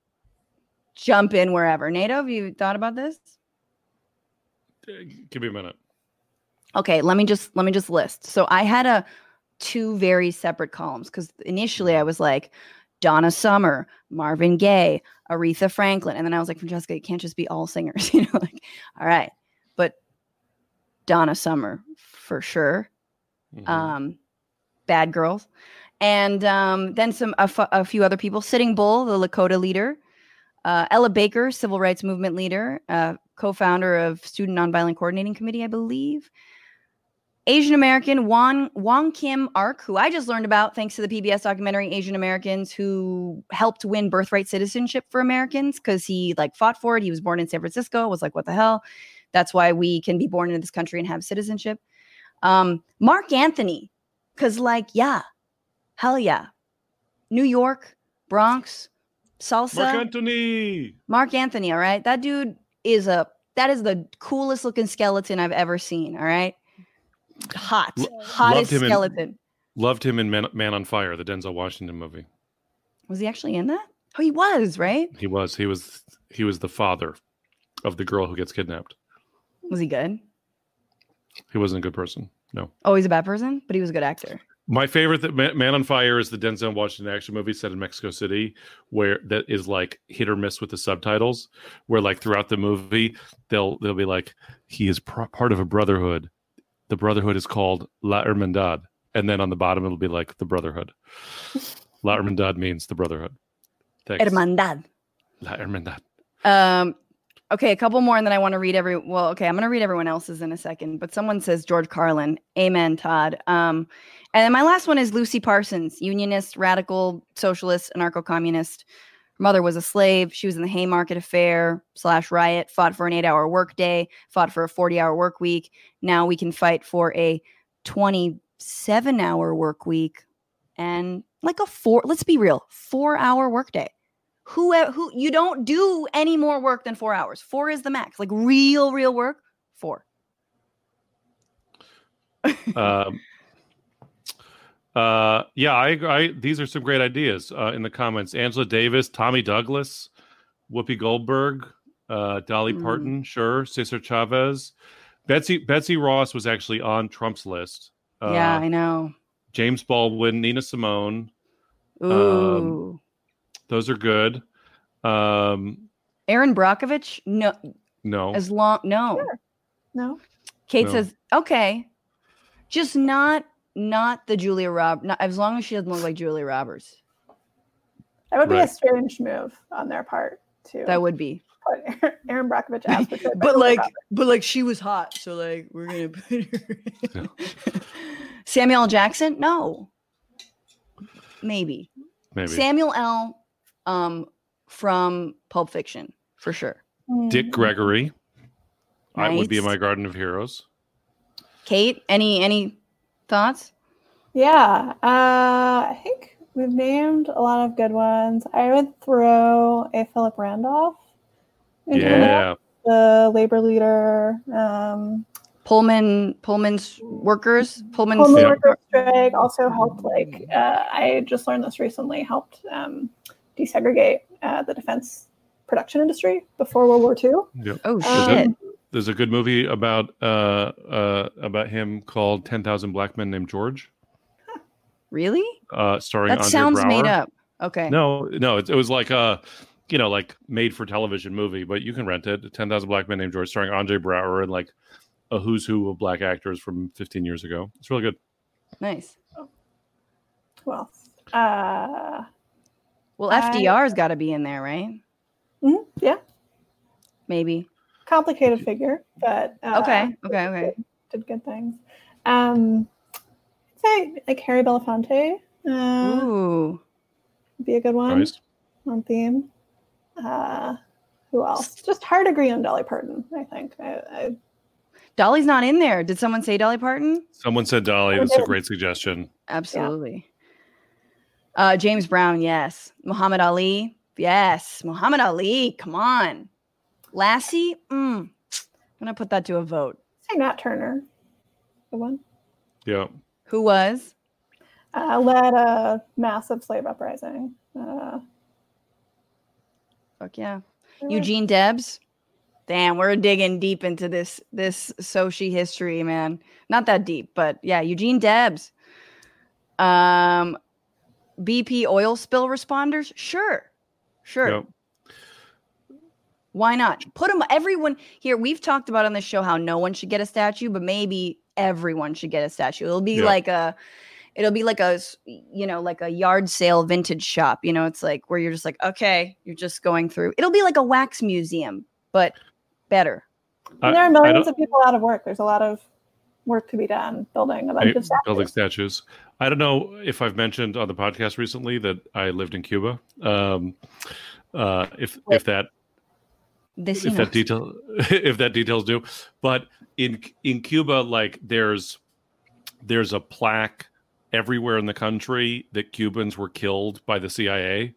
Jump in wherever. Nato, have you thought about this? Uh, Give me a minute. Okay, let me just let me just list. So I had a two very separate columns because initially I was like Donna Summer, Marvin Gaye, Aretha Franklin, and then I was like, Francesca, it can't just be all singers, you know, like, all right, but Donna Summer for sure. Mhm. um, Bad Girls, and um, then some a, fu- a few other people. Sitting Bull, the Lakota leader, uh, Ella Baker, civil rights movement leader, uh, co-founder of Student Nonviolent Coordinating Committee, I believe. Asian American Wong Wong Kim Ark, who I just learned about thanks to the PBS documentary Asian Americans, who helped win birthright citizenship for Americans because he like fought for it. He was born in San Francisco. Was like, what the hell? That's why we can be born in this country and have citizenship. Um, Marc Anthony, because like, yeah, hell yeah, New York, Bronx, salsa. Marc Anthony. Marc Anthony, all right? That dude is a that is the coolest looking skeleton I've ever seen, all right? Hot, Lo- hottest him in- skeleton. Loved him in Man, Man on Fire, the Denzel Washington movie. Was he actually in that? Oh, he was, right? He was. He was. He was the father of the girl who gets kidnapped. Was he good? He wasn't a good person. No. Oh, he's a bad person, but he was a good actor. My favorite th- Man on Fire is the Denzel Washington action movie set in Mexico City, where that is like hit or miss with the subtitles. Where like throughout the movie, they'll they'll be like, he is part of a brotherhood. The brotherhood is called La Hermandad, and then on the bottom it'll be like the Brotherhood. La Hermandad means the Brotherhood. Thanks. Hermandad. La Hermandad. Um, okay, a couple more, and then I want to read every. Well, okay, I'm going to read everyone else's in a second, but someone says George Carlin. Amen, Todd. Um, and then my last one is Lucy Parsons, unionist, radical, socialist, anarcho-communist. Her mother was a slave. She was in the Haymarket Affair slash riot. Fought for an eight-hour workday. Fought for a forty-hour work week. Now we can fight for a twenty-seven-hour work week, and like a four. Let's be real, four-hour workday who who you don't do any more work than four hours. Four is the max. Like real, real work. Four. um, uh, yeah, I, I these are some great ideas uh, in the comments. Angela Davis, Tommy Douglas, Whoopi Goldberg, uh, Dolly Mm. Parton, sure, Cesar Chavez, Betsy Betsy Ross was actually on Trump's list. Uh, yeah, I know. James Baldwin, Nina Simone, Ooh. Those are good. Um, Erin Brockovich. No, no, as long no. Sure. No. Kate No. says okay, just not not the Julia Rob. Not, as long as she doesn't look like Julia Roberts. That would be a strange move on their part too. That would be. put Erin Brockovich as the but like but like she was hot so like we're gonna put her samuel jackson no maybe. maybe samuel l um from pulp fiction for sure Dick Gregory. I would be in my Garden of Heroes. kate any any thoughts Yeah, uh, I think we've named a lot of good ones. I would throw a Philip Randolph. into that, Yeah, the labor leader. Um, pullman pullman's workers pullman's Pullman Yeah. worker strike also helped. Like uh, I just learned this recently, helped um, desegregate uh, the defense production industry before World War II. Yep. oh Um, shit There's a good movie about uh, uh, about him called Ten Thousand Black Men Named George, really uh, starring that Andre sounds Braugher. made up okay No, no, it, it was like a you know like made for television movie, but you can rent it. Ten Thousand Black Men Named George, starring Andre Braugher and like a who's who of black actors from 15 years ago. It's really good. nice Well. Uh, well fdr's got to be in there right mhm, yeah, maybe complicated figure, but uh, okay okay okay did good things. Um, I'd say like Harry Belafonte uh, ooh be a good one Nice. on theme. Uh, who else? Just hard to agree on Dolly Parton. I think. I, I, Dolly's not in there. Did someone say Dolly Parton? Someone said Dolly. I That's a great suggestion. Absolutely. Uh, James Brown, yes. Muhammad Ali, yes. Muhammad Ali, come on. Lassie, mm. I'm gonna put that to a vote. say Nat Turner. The one Yeah. Who was? uh, led a massive slave uprising. Uh, Fuck yeah. Eugene Debs. Damn, we're digging deep into this this Sochi history, man. Not that deep, but yeah, Eugene Debs. Um, BP oil spill responders. Sure, sure. Yep. Why not? Put them. Everyone here. We've talked about on this show how no one should get a statue, but maybe everyone should get a statue. It'll be Yeah. like a, it'll be like a you know, like a yard sale vintage shop. You know, it's like where you're just like, okay, you're just going through. It'll be like a wax museum, but better. I- and there are millions of people out of work. There's a lot of work to be done building a bunch Hey, of statues. building statues. I don't know if I've mentioned on the podcast recently that I lived in Cuba. Um, uh, if if that This if that detail if that details do, but in in Cuba, like there's there's a plaque everywhere in the country that Cubans were killed by the CIA.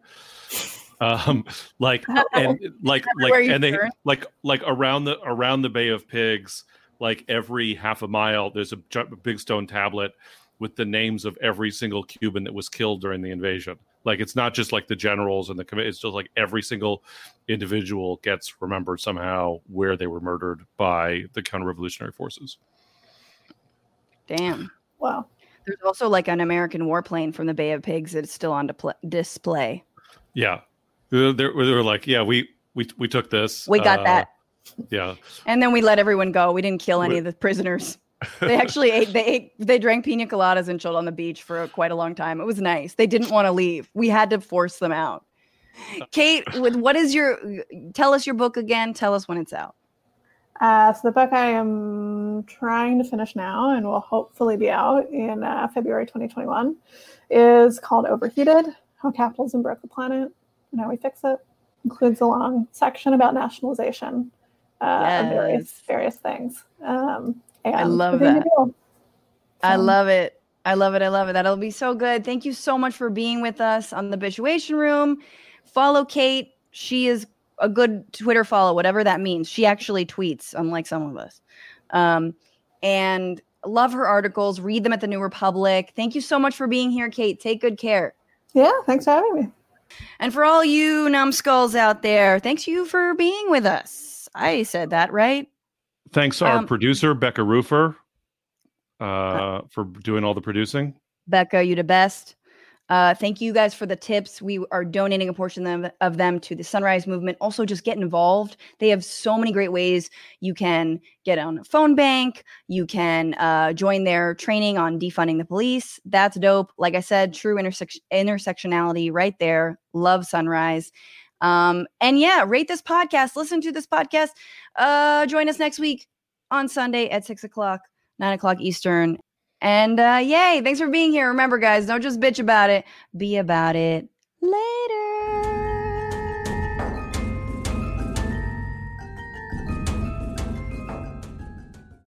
Um, like and like like and they like like around the around the Bay of Pigs, like every half a mile, there's a big stone tablet with the names of every single Cuban that was killed during the invasion. Like it's not just like the generals and the committee; it's just like every single individual gets remembered somehow where they were murdered by the counter-revolutionary forces. Damn. Wow. There's also like an American warplane from the Bay of Pigs that's still on dipl- display. Yeah, they they were, they were like, yeah, we we we took this. We got uh, that. Yeah, And then we let everyone go. We didn't kill any We- of the prisoners. They actually ate they ate they drank pina coladas and chilled on the beach for quite a long time. It was nice. They didn't want to leave. We had to force them out. Kate, with what is your tell us your book again? Tell us when it's out. Uh, so the book I am trying to finish now and will hopefully be out in uh, February 2021 is called Overheated: How Capitalism Broke the Planet and How We Fix It. Includes a long section about nationalization uh, of various various things. Um, I love the thing to that. I love it. I love it. I love it. That'll be so good. Thank you so much for being with us on the Bitchuation Room. Follow Kate. She is a good Twitter follow, whatever that means. She actually tweets, unlike some of us. Um, and love her articles. Read them at the New Republic. Thank you so much for being here, Kate. Take good care. Yeah, thanks for having me. And for all you numbskulls out there, thanks you for being with us. I said that right. thanks to our Um, producer Becca Roofer uh, for doing all the producing. Becca, you the best. Uh, thank you guys for the tips. We are donating a portion of them, of them to the Sunrise Movement. Also, just get involved. They have so many great ways. You can get on a phone bank. You can uh, join their training on defunding the police. That's dope. Like I said, true intersection intersectionality right there. Love Sunrise. Um, and yeah, rate this podcast. Listen to this podcast. Uh, join us next week on Sunday at six o'clock, nine o'clock Eastern. And uh, yay, thanks for being here. Remember, guys, don't just bitch about it, be about it. Later.